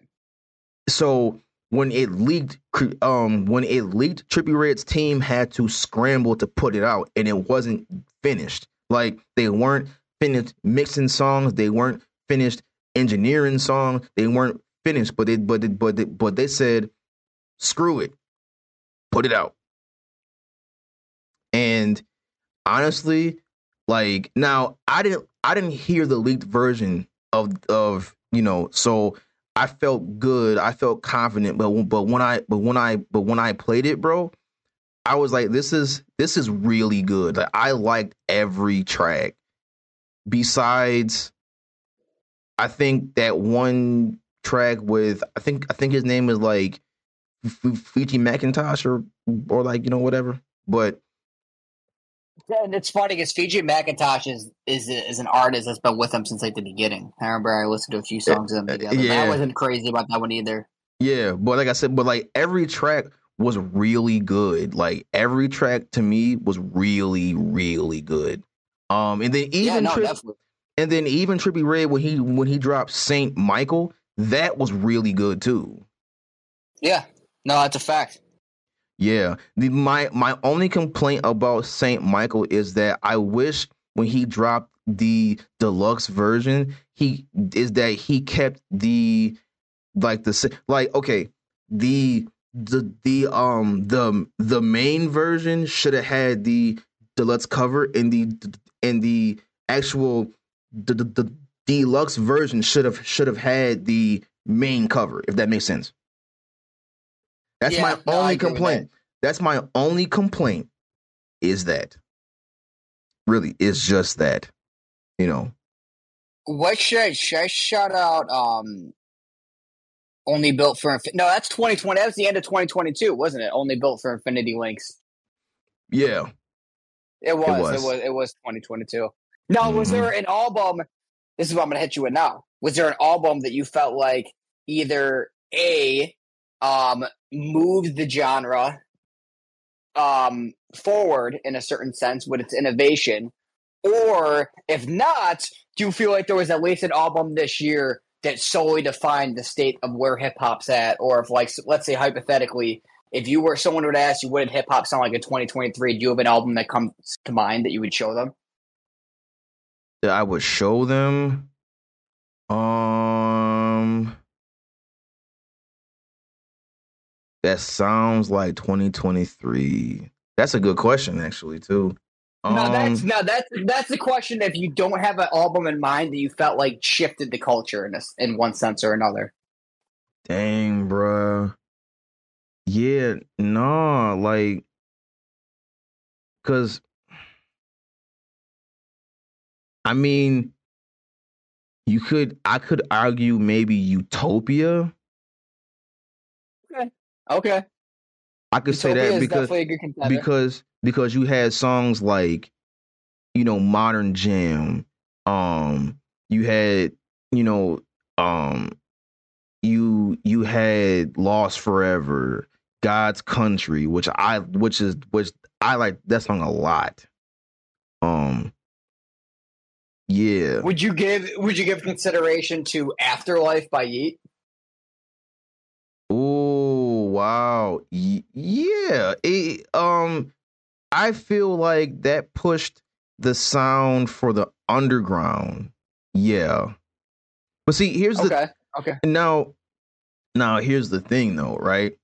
so when it leaked, um, when it leaked, Trippie Redd's team had to scramble to put it out, and it wasn't finished. Like they weren't finished mixing songs, they weren't finished engineering songs, they weren't finished. But they, but they, but they, but they said, screw it, put it out. And honestly, like now, I didn't, I didn't hear the leaked version of of you know, so I felt good. I felt confident, but but when I but when I but when I played it, bro, I was like, this is this is really good. Like I liked every track. Besides, I think that one track with I think I think his name is like Fiji Macintosh or or like you know whatever. But And it's funny because Fiji McIntosh is, is is an artist that's been with them since like the beginning. I remember I listened to a few songs of them together. yeah. I wasn't crazy about that one either. Yeah, but like I said, but like every track was really good. Like every track to me was really, really good. Um, and then even yeah, no, definitely. And then even Trippie Redd when he when he dropped Saint Michael, that was really good too. Yeah, no, that's a fact. Yeah. The my my only complaint about Saint Michael is that I wish when he dropped the deluxe version, he is that he kept the like the like okay, the the the um the the main version should have had the deluxe cover and the and the actual the, the, the deluxe version should have should have had the main cover if that makes sense. That's Yeah, my no, only complaint. That's my only complaint is that. Really, it's just that. You know. What should I, should I shout out? Um, only built for Infi- no, that's 2020. That was the end of 2022, wasn't it? Only built for Infinity Links. Yeah. It was. It was. was. It was, 2022. Now, was Mhm. there an album? This is what I'm going to hit you with now. Was there an album that you felt like either a um moved the genre um forward in a certain sense with its innovation, Or if not, do you feel like there was at least an album this year that solely defined the state of where hip hop's at? Or if, like, let's say hypothetically, if you were someone would ask you, what did hip hop sound like in 2023? Do you have an album that comes to mind that you would show them? That I would show them. Um, that sounds like 2023. That's a good question, actually, too. no, that's Um, no, that's that's the question. If you don't have an album in mind that you felt like shifted the culture in a, in one sense or another, Dang, bruh. Yeah, nah, like, cause, I mean, you could, I could argue maybe Utopia. okay, Okay. I could say that because definitely a good contender. because because you had songs like, you know, Modern Jam. Um, you had, you know, um, you you had Lost Forever, God's Country, which I which is which I like that song a lot. Um yeah. would you give would you give consideration to AfterLyfe by Yeat? Oh wow. Y- yeah. It, um I feel like that pushed the sound for the underground. Yeah. But see, here's the Okay, okay, Now, now here's the thing, though, right?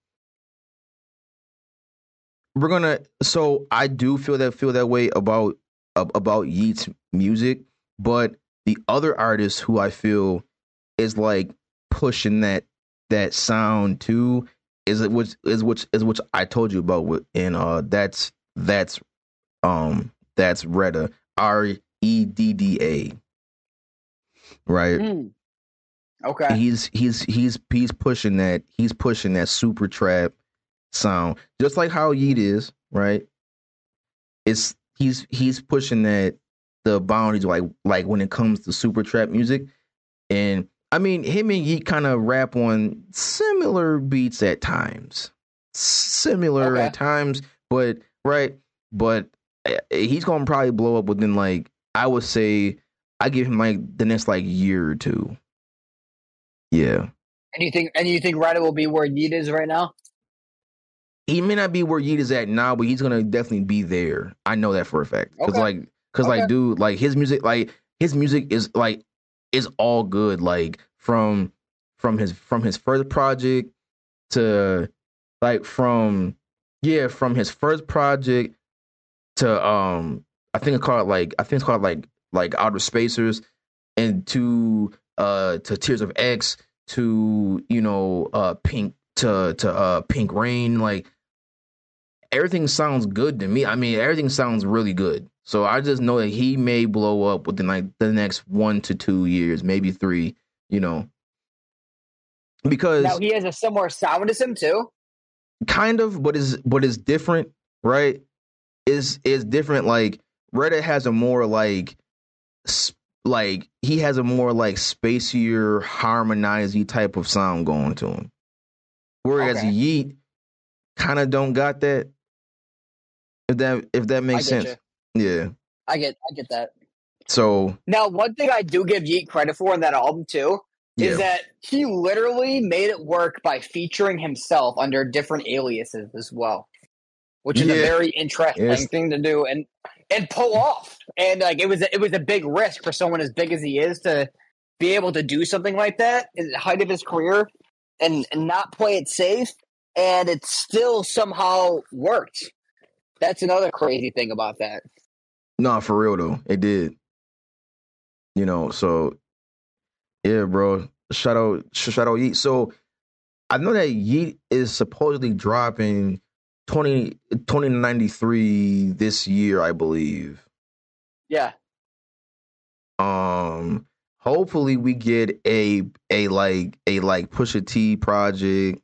We're gonna. So I do feel that feel that way about about Yeat's music, but the other artist who I feel is like pushing that that sound too is it which is which is which I told you about and uh that's that's um that's Redda R E D D A right Hmm. okay. he's he's he's he's pushing that he's pushing that super trap sound just like how Yeat is right it's he's he's pushing that the boundaries like like when it comes to super trap music and I mean him and Yeat kind of rap on similar beats at times similar Okay. at times but right but eh, he's gonna probably blow up within like I would say I give him like the next like year or two yeah. And you think and you think Ryder will be where Yeat is right now? He may not be where Yeat is at now, but he's gonna definitely be there. I know that for a fact. Cause Okay. like, cause Okay. like, dude, like his music, like his music is like is all good. Like from from his from his first project to like from yeah from his first project to um I think it's called like I think it's called like like Outer Spacers and to uh to Tears of X to you know uh Pink to to uh Pink Rain like everything sounds good to me. I mean everything sounds really good. So I just know that he may blow up within like the next 1 to 2 years, maybe 3, you know. Because Now he has a similar sound as him too. kind of but is but is different right is is different like reddit has a more like like he has a more like spacier harmonizing type of sound going to him whereas Okay. Yeat kind of don't got that if that if that makes sense you. Yeah I get I get that. so Now, one thing I do give Yeat credit for in that album too yeah is that he literally made it work by featuring himself under different aliases as well, which is a very interesting Yes. thing to do and and pull off. And like it was a, it was a big risk for someone as big as he is to be able to do something like that at the height of his career and, and not play it safe, and it still somehow worked. That's another crazy thing about that. No, for real though, it did. You know, so yeah, bro. Shout out, sh- shout out Yeat. So I know that Yeat is supposedly dropping 20, 2093 this year, I believe. Yeah. Um, hopefully we get a a like a like Pusha T project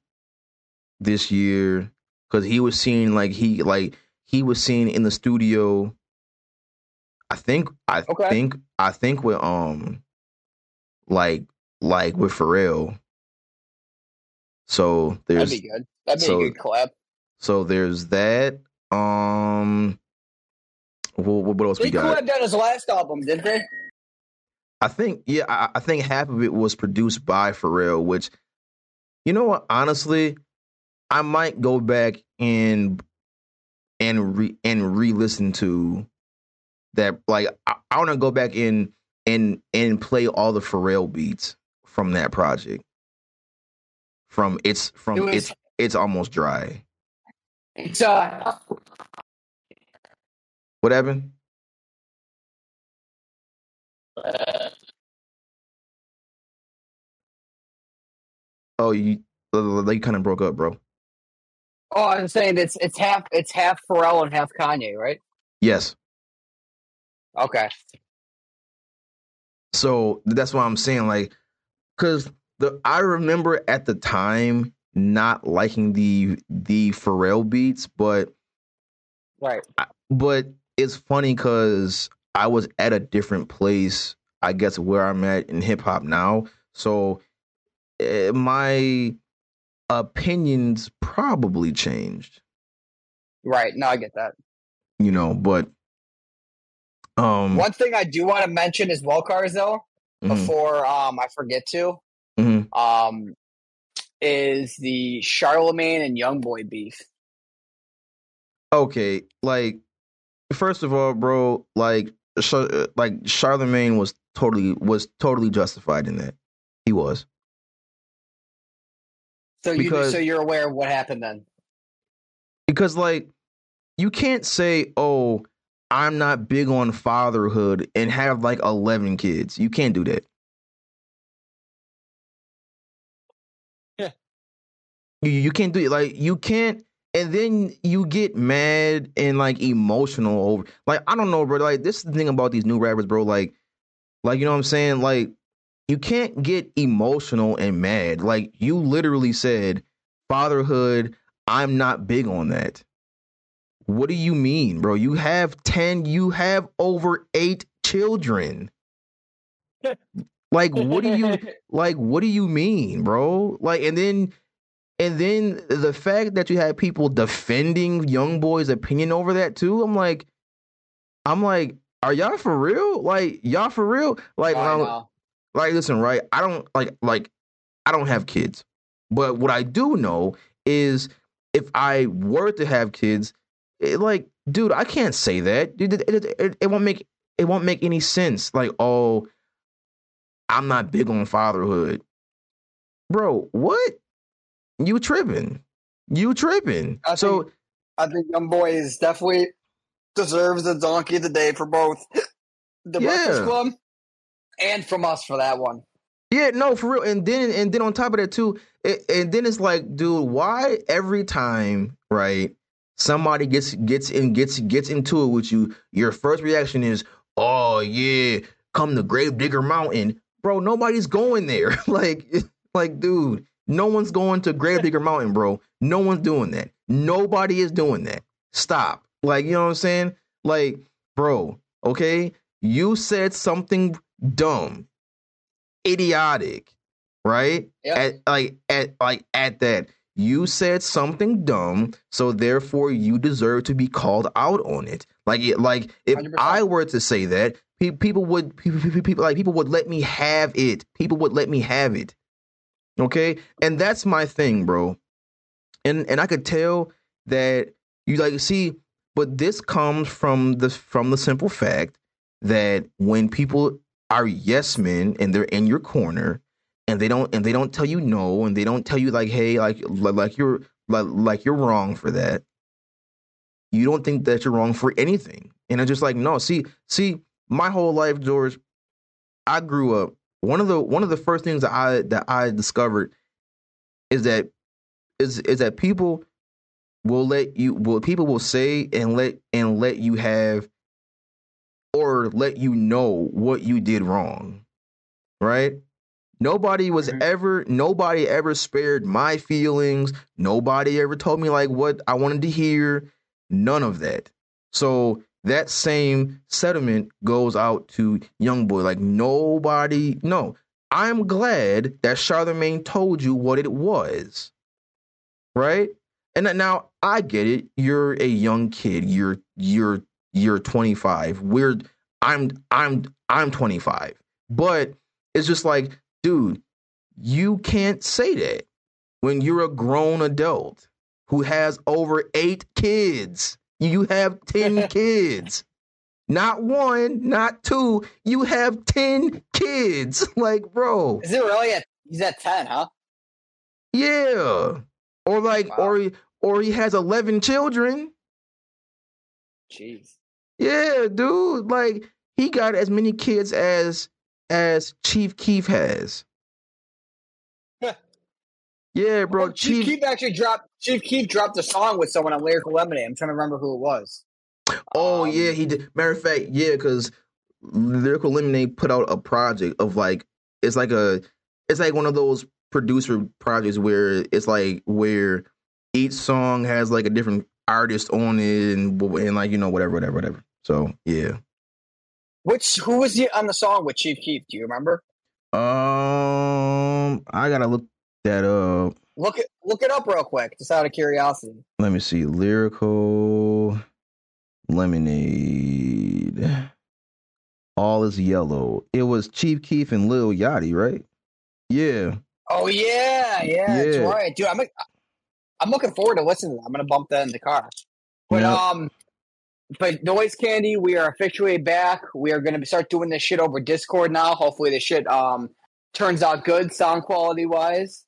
this year because he was seen like he like he was seen in the studio. I think I Okay. think I think with um like like with Pharrell. So That'd there's be good. That'd be so- a good collab. so there's that. Um What, what else They we got? have done his last album, didn't they? I think yeah, I, I think half of it was produced by Pharrell, which you know what, honestly, I might go back and and re and re-listen to that. Like I, I want to go back in and and play all the Pharrell beats from that project. From it's from It was- it's it's almost dry. It's uh, What happened? Oh, you you kind of broke up, bro. oh, I'm saying it's it's half it's half Pharrell and half Kanye, right? Yes. Okay. So that's why I'm saying like cuz the I remember at the time not liking the the Pharrell beats, but Right. but it's funny cuz I was at a different place, I guess where I'm at in hip hop now. So eh, my opinions probably changed, Right. No, I get that. you know, but um One thing I do want to mention as well, though, mhm, before um I forget to, mhm. um, is the Charlemagne and Youngboy beef. okay, like first of all, bro, like Char- like Charlemagne was totally was totally justified in that. He was. So you Because- so you're aware of what happened then. Because like you can't say, "Oh, I'm not big on fatherhood" and have like 11 kids. You can't do that. Yeah. You you can't do it. Like you can't and then you get mad and like emotional over like I don't know, bro. Like this is the thing about these new rappers, bro. Like like you know what I'm saying? Like you can't get emotional and mad. Like you literally said fatherhood, I'm not big on that. What do you mean, bro? You have 10, you have over 8 children. Like what do you like what do you mean, bro? Like and then and then the fact that you had people defending Youngboy's opinion over that too, I'm like I'm like, are y'all for real? Like y'all for real? Like oh, I'm- um, know. like listen right i don't like like i don't have kids but what i do know is if i were to have kids it, like dude i can't say that it, it, it, won't make it won't make any sense like oh i'm not big on fatherhood bro what you tripping you tripping I so think- I think Youngboy is definitely deserves the donkey of the day for both the Breakfast Club and from us for that one. Yeah, no, for real. And then and then on top of that too, it, and then it's like, dude, why every time, right? Somebody gets gets in gets gets into it with you. Your first reaction is, "Oh yeah, come to Grave Digger Mountain, bro." Nobody's going there. like, like, dude, no one's going to Grave Digger Mountain, bro. No one's doing that. Nobody is doing that. Stop. Like, you know what I'm saying? Like, bro, okay, you said something dumb, idiotic, right? Yeah. At like at like at that. You said something dumb, so therefore you deserve to be called out on it. Like like if 100%. I were to say that, pe- people would people, like people would let me have it. People would let me have it. Okay? And that's my thing, bro. And and I could tell that you like see, but this comes from the from the simple fact that when people are yes men and they're in your corner and they don't and they don't tell you no and they don't tell you like hey like like you're like, like you're wrong for that. You don't think that you're wrong for anything. And i'm just like no see see my whole life george i grew up one of the one of the first things that i that i discovered is that is is that people will let you will people will say and let and let you have or let you know what you did wrong right nobody was Mhm. ever nobody ever spared my feelings. Nobody ever told me like what i wanted to hear. None of that. So that same sentiment goes out to Youngboy. Like nobody no. I'm glad that charlemagne told you what it was right? And now i get it. You're a young kid. You're you're you're 25. We're I'm I'm I'm 25. But it's just like, dude, you can't say that when you're a grown adult who has over 8 kids. You have 10 kids. Not one, not two. You have 10 kids. Like, bro. Is it really at he's at ten, huh? Yeah. Or like Wow. or he, or he has 11 children. Jeez. Yeah, dude. Like he got as many kids as as Chief Keef has. Yeah, bro. Oh, Chief Chief. Keef actually dropped Chief Keef dropped a song with someone on Lyrical Lemonade. I'm trying to remember who it was. oh Um, yeah, he did. Matter of fact, yeah, because Lyrical Lemonade put out a project of like it's like a it's like one of those producer projects where it's like where each song has like a different artist on it and and like you know whatever whatever whatever. So yeah. Which who was he on the song with Chief Keef? Do you remember? Um, I gotta look that up. Look it look it up real quick, just out of curiosity. Let me see. Lyrical Lemonade. All is yellow. It was Chief Keef and Lil Yachty, right? Yeah. Oh yeah, yeah, that's right, dude. I'm I'm looking forward to listening. to. I'm gonna bump that in the car. But Yeah. um, but Noise Kandy, we are officially back. We are gonna start doing this shit over Discord now. Hopefully, the shit um turns out good, sound quality wise.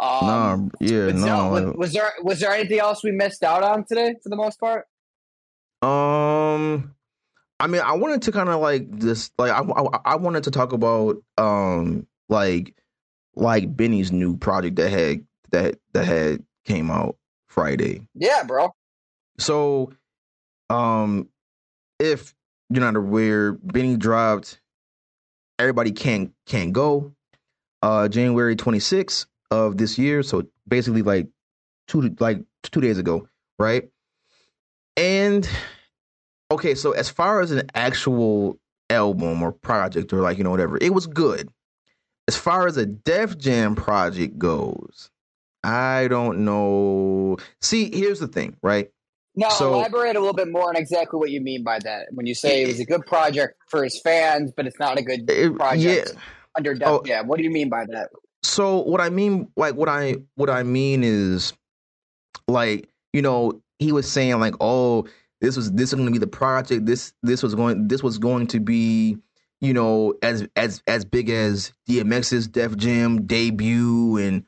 Um, nah, yeah, no. was, was there was there anything else we missed out on today for the most part? Um, I mean, I wanted to kind of like this, like I, I, I wanted to talk about um, like, like Benny's new project that had that that had came out Friday. Yeah, bro. So, um, if you're not aware, Benny dropped "Everybody Can Can Go," uh, January 26th of this year. So basically, like two like two days ago, right? And okay, so as far as an actual album or project or like you know whatever, it was good. As far as a Def Jam project goes, I don't know. See, here's the thing, right? Now So- elaborate a little bit more on exactly what you mean by that. When you say it was a good project for his fans, but it's not a good It- project oh. yeah. under Def Oh. Jam. What do you mean by that? so what I mean, like what I what I mean is, like you know, he was saying like, oh, this was this is going to be the project. This this was going this was going to be, you know, as as as big as DMX's Def Jam debut and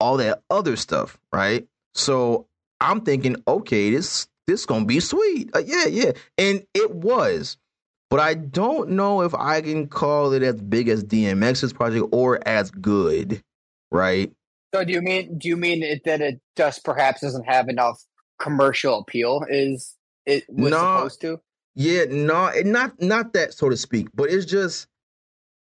all that other stuff, right? So I'm thinking, okay, this this gonna be sweet. Uh, yeah, yeah, and it was. But I don't know if I can call it as big as DMX's project or as good, right? So do you mean do you mean it, that it just perhaps doesn't have enough commercial appeal? Is it was No. supposed to? Yeah, no, not not that so to speak, but it's just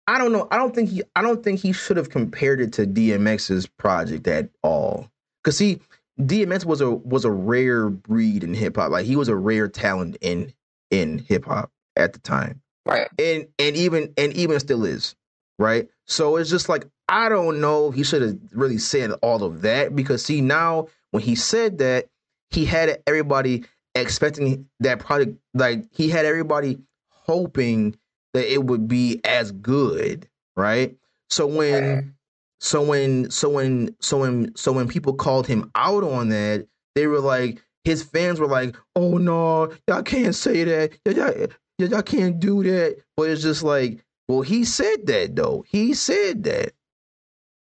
I don't know. I don't think he I don't think he should have compared it to DMX's project at all. Cause see, DMX was a was a rare breed in hip hop. Like he was a rare talent in in hip hop at the time. Right. and and even and even still is right so it's just like i don't know if he should have really said all of that because see now when he said that he had everybody expecting that product like he had everybody hoping that it would be as good right so when. So when so when so when so when people called him out on that they were like his fans were like oh no y'all can't say that. Y'all, y'all, can't do that. But it's just like well he said that though. He said that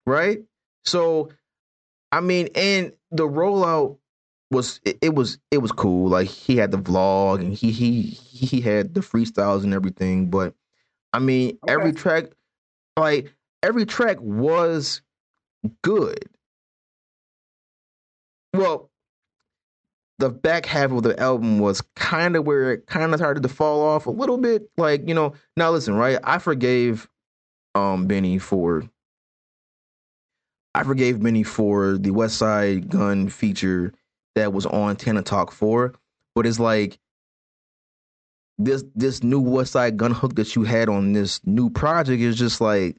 right? So i mean and the rollout was it, it was it was cool. Like he had the vlog and he he he had the freestyles and everything. But i mean every track like every track was good. Well the back half of the album was kind of where it kind of started to fall off a little bit. Like you know now listen right? I forgave um benny for i forgave benny for the Westside Gunn feature that was on Tana Talk 4 but it's like this this new Westside Gunn hook that you had on this new project is just like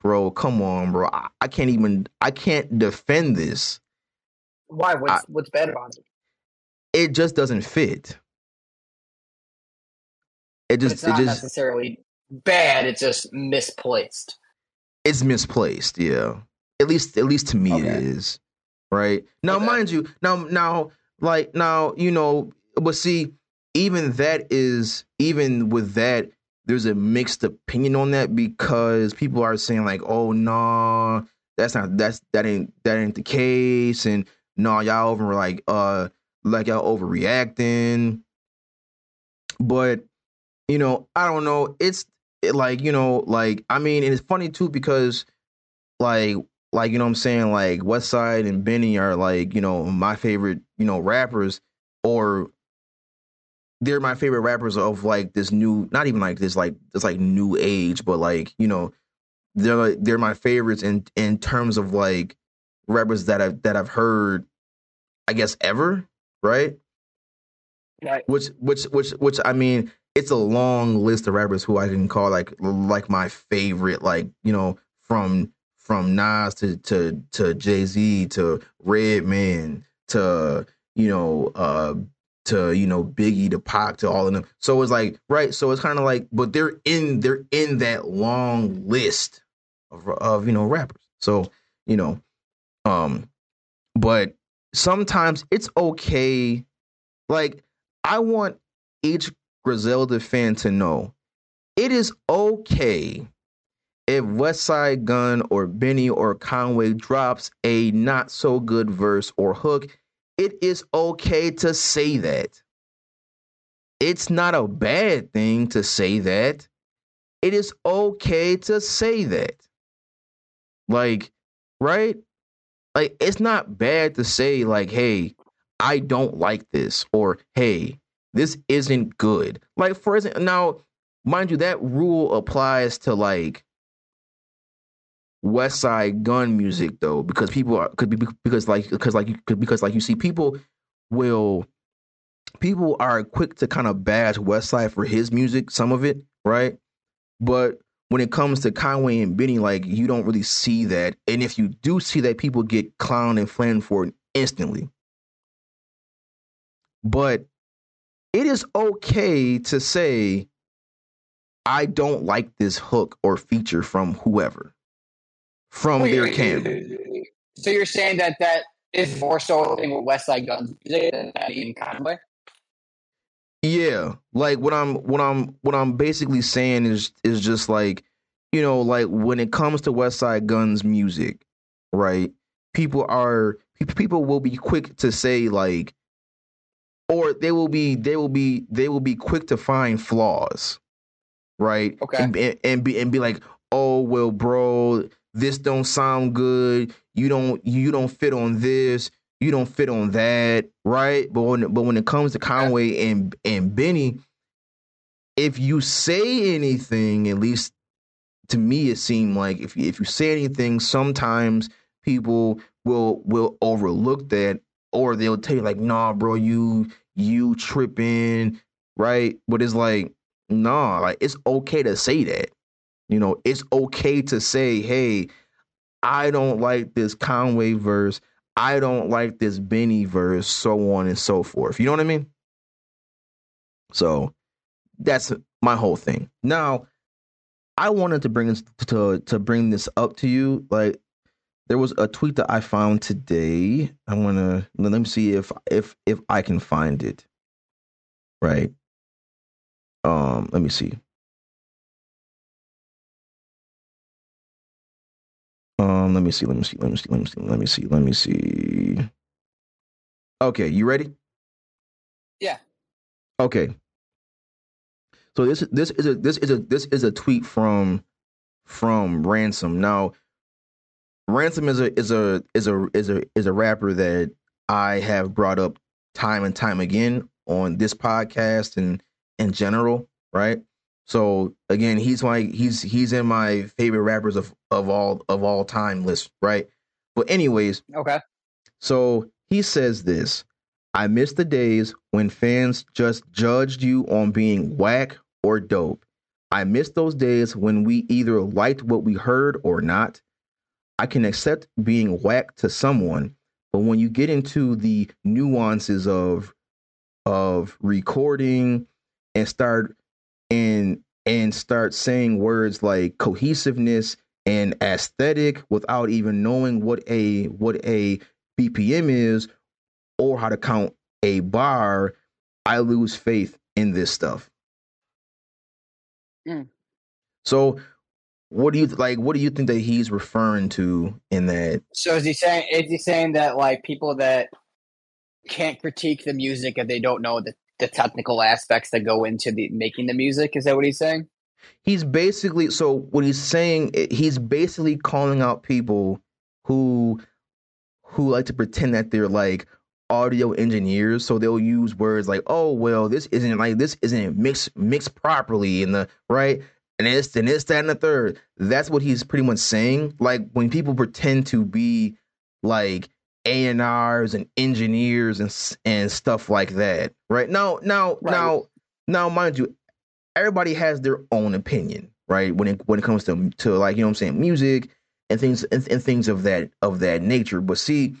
bro come on bro i, I can't even i can't defend this Why? What's what's bad about it? it just doesn't fit. it But just it's it not just necessarily bad. It's just misplaced. it's misplaced. Yeah, at least at least to me it Okay. is. Right now, Okay. mind you, now now like now you know, but see, even that is even with that, there's a mixed opinion on that because people are saying like, oh no, that's not that's that ain't that ain't the case, and no, y'all over like uh like y'all overreacting. But you know, I don't know. It's it, like you know, like I mean, and it's funny too because like like you know what I'm saying like Westside and Benny are like you know my favorite you know rappers or they're my favorite rappers of like this new not even like this like this like new age but like you know they're they're my favorites in in terms of like rappers that I've that I've heard I guess ever right Right. which which which which I mean it's a long list of rappers who I can call like like my favorite like you know from from Nas to to to Jay Z to Redman to you know uh to you know Biggie to Pac to all of them so it's like right so it's kind of like but they're in they're in that long list of of you know rappers so you know um but sometimes it's okay like I want each Griselda fan to know it is okay if Westside Gunn or Benny or Conway drops a not so good verse or hook. It is okay to say that. It's not a bad thing to say that. It is okay to say that. Like, right? Like, it's not bad to say, like, hey, I don't like this, or hey, this isn't good. Like, for example, now, mind you, that rule applies to like Westside Gunn music though, because people are could be because like because like because like you see people will people are quick to kind of bash West Side for his music, some of it, right? But when it comes to Conway and Benny, like you don't really see that, and if you do see that, people get clowned and flamed for it instantly. But it is okay to say, I don't like this hook or feature from whoever, from Wait, their camp. So you're saying that that is more so a thing with Westside Gunn's music than any Conway? Yeah, like what I'm what I'm what I'm basically saying is is just like, you know, like when it comes to Westside Gunn's music, right? People are people will be quick to say like or they will be they will be they will be quick to find flaws, right? Okay. And, and, and be and be like, "Oh, well, bro, this don't sound good. You don't you don't fit on this. You don't fit on that, right?" But when but when it comes to Conway and and Benny, if you say anything, at least to me, it seemed like if you, if you say anything, sometimes people will will overlook that, or they'll tell you like, "Nah, bro, you you tripping," right? But it's like, nah, like it's okay to say that. You know, it's okay to say, "Hey, I don't like this Conway verse. I don't like this Benny verse, so on and so forth." You know what I mean? So that's my whole thing. Now, I wanted to bring this to to bring this up to you. Like, there was a tweet that I found today. I want to let me see if if if I can find it. Right. Um. Let me see. Um. Let me see. Let me see. Let me see. Let me see. Let me see. Let me see. Okay. You ready? Yeah. Okay. So this this is a this is a this is a tweet from from Ransom. Now, Ransom is a is a is a is a is a rapper that I have brought up time and time again on this podcast and in general, right? So again, he's my he's he's in my favorite rappers of of all of all time list, right? But anyways, Okay. so he says this I miss the days when fans just judged you on being whack or dope. I miss those days when we either liked what we heard or not. I can accept being whack to someone, but when you get into the nuances of of recording and start and and start saying words like cohesiveness and aesthetic without even knowing what a what a BPM is or how to count a bar, I lose faith in this stuff. Mm. So what do you like what do you think that he's referring to in that So is he saying is he saying that like people that can't critique the music if they don't know the, the technical aspects that go into the making the music? Is that what he's saying? he's basically so what he's saying he's basically calling out people who who like to pretend that they're like audio engineers so they'll use words like oh well this isn't like this isn't mixed mixed properly in the right and it's and it's that and the third that's what he's pretty much saying like when people pretend to be like A&Rs and engineers and and stuff like that right now now Right. now now mind you everybody has their own opinion, right? When it when it comes to to like you know what I'm saying music and things and, and things of that of that nature. But see,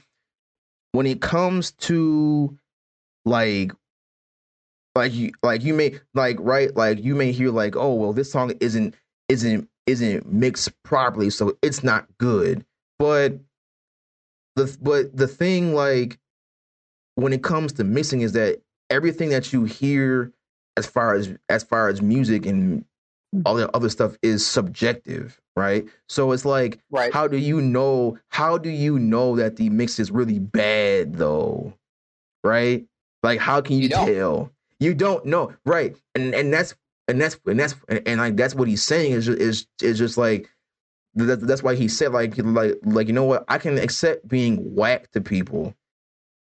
when it comes to like like you like you may like right like you may hear like oh well this song isn't isn't isn't mixed properly so it's not good but the but the thing like when it comes to mixing is that everything that you hear as far as as far as music and all the other stuff is subjective right? So it's like Right. how do you know how do you know that the mix is really bad though? Right? Like how can you, You tell? You don't know. Right. And and that's and that's and that's and, and like that's what he's saying is just is is just like that, that's why he said like like like you know what? I can accept being whack to people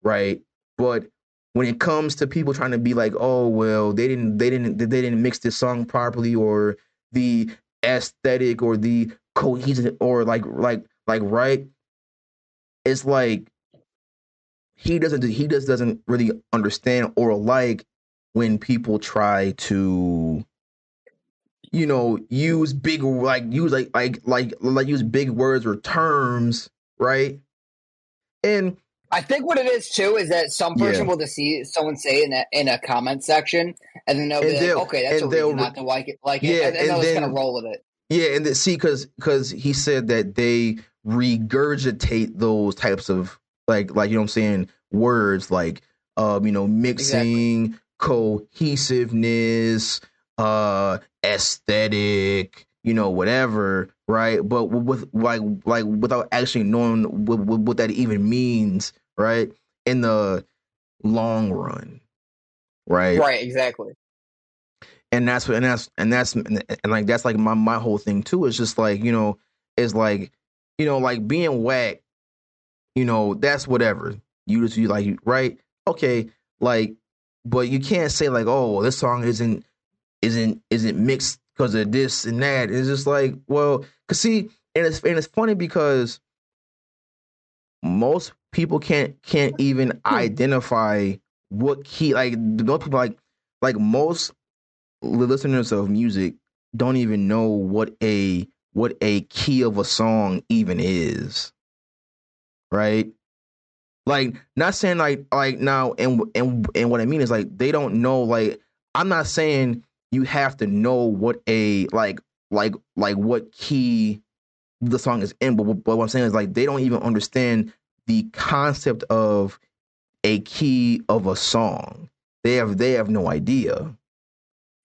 right? But when it comes to people trying to be like oh well they didn't they didn't they didn't mix this song properly or the aesthetic or the cohesion or like like like right? It's like he doesn't he just doesn't really understand or like when people try to you know use big like use like like like like use big words or terms right and I think what it is too is that some person Yeah. will just see someone say in a in a comment section, and then they'll be And like, they'll- "Okay, that's a reason not to like it." Like, Yeah, it, and, and and then- kind of roll with it. Yeah, and the, see, because because he said that they regurgitate those types of like like you know I'm saying words like um you know mixing, cohesiveness, uh aesthetic, you know whatever, right? But with like like without actually knowing what, what, that even means, right? In the long run, right? Right, exactly. and that's what and that's and that's and, and like that's like my my whole thing too is just like you know it's like you know like being whack you know that's whatever you just you like right okay like but you can't say like oh well, this song isn't isn't isn't mixed because of this and that. It's just like well cause see and it's and it's funny because most people can't can't even hmm. identify what key like most people like like most listeners of music don't even know what a what a key of a song even is right? Like not saying like like now and and and what i mean is like they don't know like i'm not saying you have to know what a like like like what key the song is in but, but what i'm saying is like they don't even understand the concept of a key of a song they have they have no idea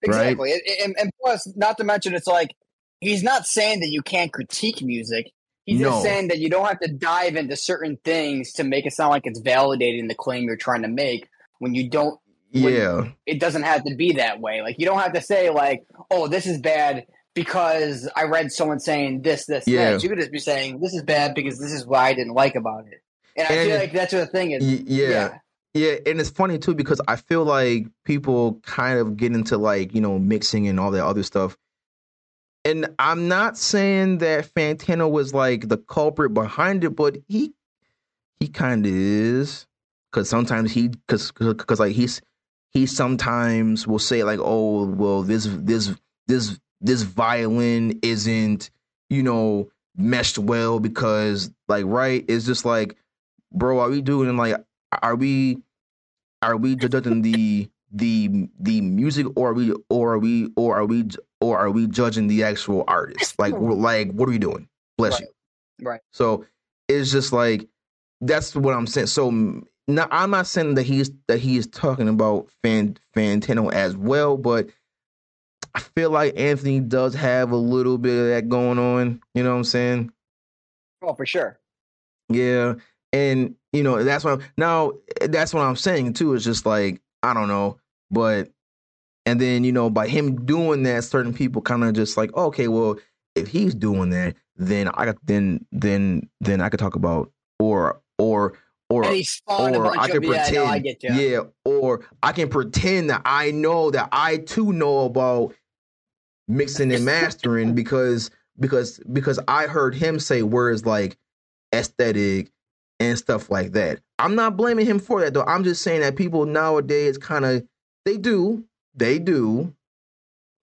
Right. Exactly. And, and, and plus, not to mention, it's like he's not saying that you can't critique music. He's No. just saying that you don't have to dive into certain things to make it sound like it's validating the claim you're trying to make when you don't. Yeah It doesn't have to be that way. Like you don't have to say like, "Oh, this is bad." Because I read someone saying this, this, Yeah. this. You could just be saying this is bad because this is what I didn't like about it. And I feel like that's what the thing is. Y- yeah. Yeah, and it's funny too because I feel like people kind of get into like, you know, mixing and all that other stuff. And I'm not saying that Fantano was like the culprit behind it, but he he kind of is cuz sometimes he cuz cuz like he's he sometimes will say like, "Oh, well this this this this violin isn't, you know, meshed well because like right, it's just like bro, are we doing like are we are we judging the the the music or are we or are we or are we or are we judging the actual artist? Like we're like what are we doing? Bless Right. you. Right. So it's just like that's what I'm saying. So now I'm not saying that he's that he is talking about Fan Fantano as well, but I feel like Anthony does have a little bit of that going on. You know what I'm saying? Oh, for sure. Yeah, and you know that's what I'm, now that's what I'm saying too. Is just like I don't know, but and then you know by him doing that, certain people kind of just like okay, well if he's doing that, then I got then then then I could talk about or or or and he spawned a or I of can yeah, pretend, no, I yeah, or I can pretend that I know that I too know about mixing and mastering because because because I heard him say words like aesthetic and stuff like that. I'm not blaming him for that though. I'm just saying that people nowadays kind of they do they do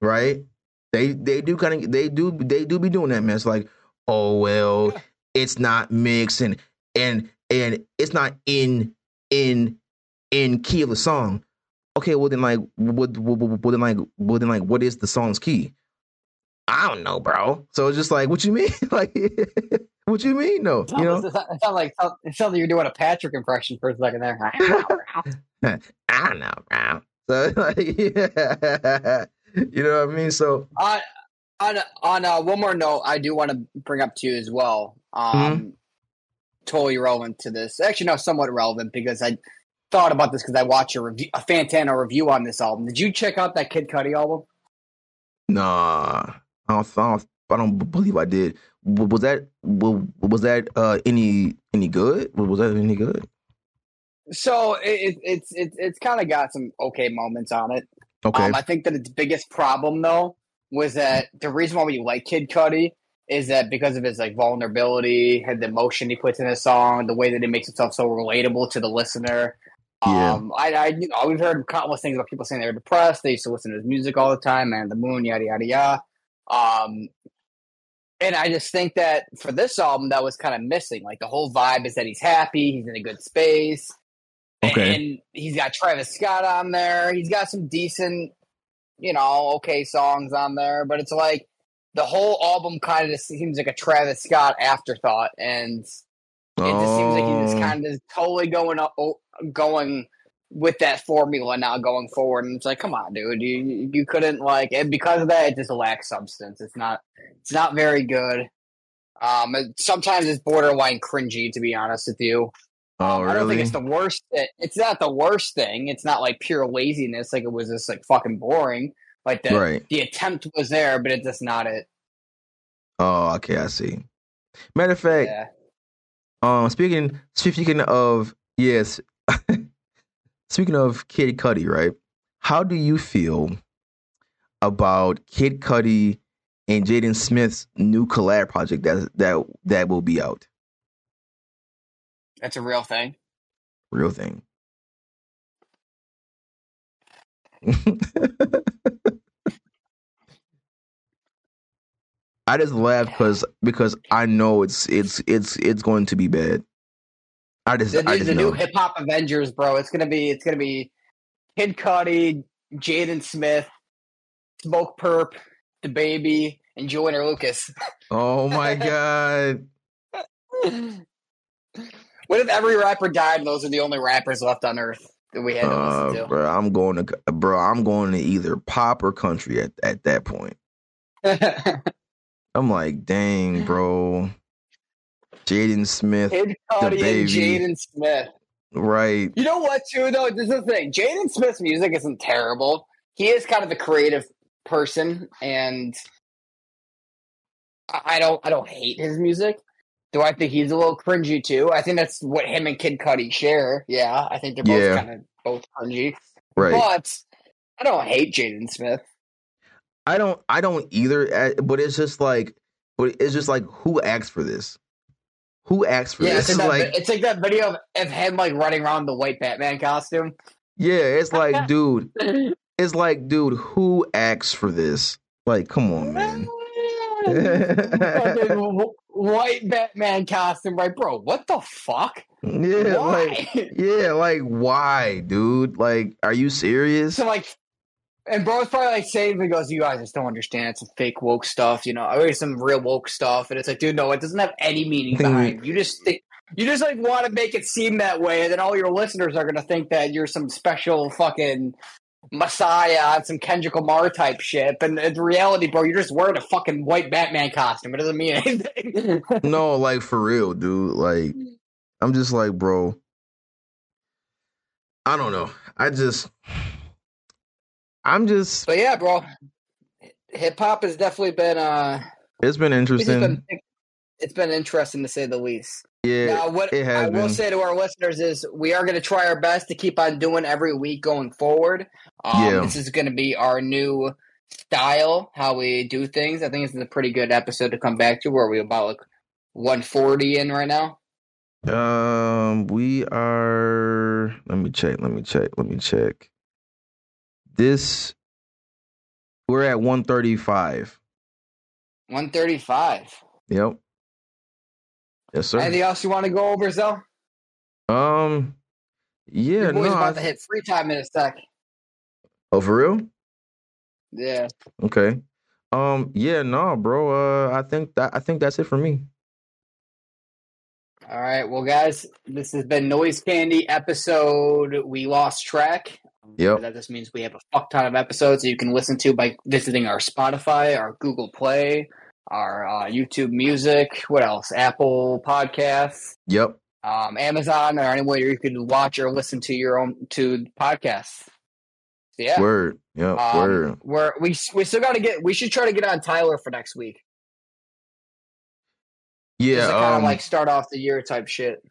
right they they do kind of they do they do be doing that man. It's like oh well it's not mixing and and it's not in in in key of the song. Okay, well then like what what, what, what then like well then like what is the song's key? I don't know, bro. So it's just like what you mean? like what you mean? No, you know. it sounds like it sounds like you're doing a Patrick impression for a second there. I don't know. I don't know, bro. So like yeah. you know what I mean? So on on on uh, one more note, I do want to bring up to you as well. Um, Mm-hmm. Totally relevant to this. Actually, no, somewhat relevant because I thought about this because I watched a review, a Fantano review on this album. Did you check out that Kid Cudi album? nah, I don't, I don't, I don't believe I did. Was that was that uh any any good? Was that any good? So it, it, it's it's it's kind of got some okay moments on it. Okay. Um, I think that its biggest problem though was that the reason why we like Kid Cudi is that because of his like vulnerability and the emotion he puts in his song, the way that he makes himself so relatable to the listener. Yeah. Um, I, I, you know, we've heard countless things about people saying they're depressed. They used to listen to his music all the time, and the Moon, yada yada yada. Um, and I just think that for this album, that was kind of missing. Like the whole vibe is that he's happy, he's in a good space, Okay. and he's got Travis Scott on there. He's got some decent, you know, okay songs on there, but it's like the whole album kind of seems like a Travis Scott afterthought, and it just seems like he's just Oh. kind of totally going up, going with that formula now going forward. And it's like, come on, dude, you you couldn't like, and because of that, it just lacks substance. It's not, it's not very good. Um, sometimes it's borderline cringy, to be honest with you. Oh, Um, I don't think it's the worst. It, it's not the worst thing. It's not like pure laziness. Like it was just like fucking boring. Like the right. the attempt was there, but it's just not it. Oh, okay, I see. Matter of fact, Yeah. um, speaking speaking of yes, speaking of Kid Cudi, right? How do you feel about Kid Cudi and Jaden Smith's new collab project that that that will be out? That's a real thing. Real thing. I just laugh because because I know it's it's it's it's going to be bad. I just The, I just the know. new hip hop Avengers, bro. It's gonna be it's gonna be Kid Cudi, Jaden Smith, Smokepurpp, the baby, and Joyner Lucas. Oh my god! what if every rapper died and those are the only rappers left on earth that we had to Uh, listen bro, I'm going to bro. I'm going to either pop or country at at that point. I'm like, dang, bro. Jaden Smith, Kid Cudi and baby. Jaden Smith. right? You know what, too, though? This is the thing. Jaden Smith's music isn't terrible. He is kind of a creative person, and I don't I don't hate his music. Do I think he's a little cringy too? I think that's what him and Kid Cudi share. Yeah, I think they're both Yeah. kind of both cringy. Right. But I don't hate Jaden Smith. I don't I don't either, uh, but it's just like but it's just like who asked for this? Who asked for Yeah, it's this? like, that, like it's like that video of, of him like running around the white Batman costume. yeah, it's like dude, it's like dude, who asked for this? Like come on, man. Fucking white Batman costume, right, bro? What the fuck? Yeah, Why? like yeah, like why, dude? Like, are you serious? So like, and bro's probably like saying, he goes, "You guys just don't understand. It's some fake woke stuff, you know. I read some real woke stuff." And it's like, dude, no, it doesn't have any meaning behind. You just think. You just like want to make it seem that way, and then all your listeners are gonna think that you're some special fucking messiah on some Kendrick Lamar type shit. But in reality, bro, you're just wearing a fucking white Batman costume. It doesn't mean anything. No, like for real, dude. Like, I'm just like, bro. I don't know. I just, I'm just. but yeah, bro, hip hop has definitely been uh, It's been it's interesting. been it's been interesting to say the least. yeah, now, what I will been. say to our listeners is we are going to try our best to keep on doing every week going forward. Um, Yeah. This is going to be our new style, how we do things. I think this is a pretty good episode to come back to. Where we about like 140 in right now? Um, we are. Let me check. Let me check. Let me check. This, we're at 135. 135. Yep. Yes, sir. Anything else you want to go over, Zell? Um, yeah, Your boy's no. about I- to hit free time in a sec. oh, for real? Yeah. Okay. Um, yeah, no, bro. Uh, I think that I think that's it for me. All right. Well, guys, this has been Noise Kandy episode. We lost track. Yep. That just means we have a fuck ton of episodes that you can listen to by visiting our Spotify, our Google Play, our uh, YouTube Music. What else? Apple Podcasts, Yep. um, Amazon, or anywhere you can watch or listen to your own to podcasts. So, yeah. Word. Yep. Um, Word. We're we we still got to get. We should try to get on Tyler for next week. Just Yeah. to kind of Um. like start off the year type shit.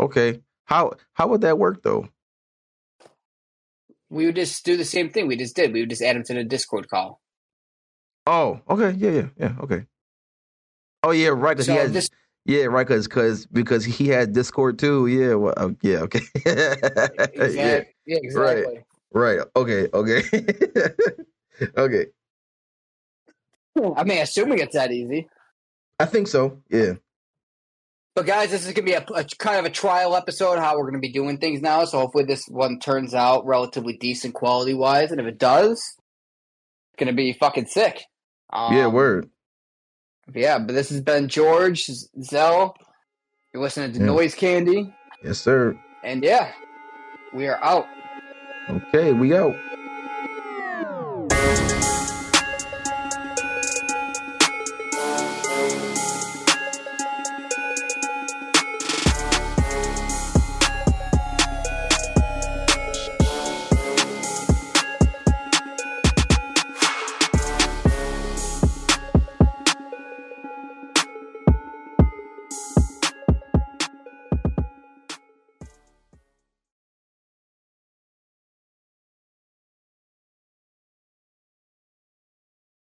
okay. How how would that work though? We would just do the same thing we just did. We would just add him to the Discord call. Oh. Okay. Yeah. Yeah. Yeah. Okay. Oh yeah. Right. 'cause So he has. this, Yeah. Right. Because because because he had Discord too. Yeah. Well, uh, yeah. Okay. yeah. yeah, exactly. Right. Okay. Okay. okay. I mean, assuming it's that easy. I think so. Yeah. But guys, this is gonna be a, a kind of a trial episode how we're gonna be doing things now. So hopefully this one turns out relatively decent quality wise, and if it does, it's gonna be fucking sick. Um, yeah. Word. Yeah, but this has been George Zell. You're listening to Yeah. Noise Kandy, Yes, sir. and yeah, we are out. Okay. We out.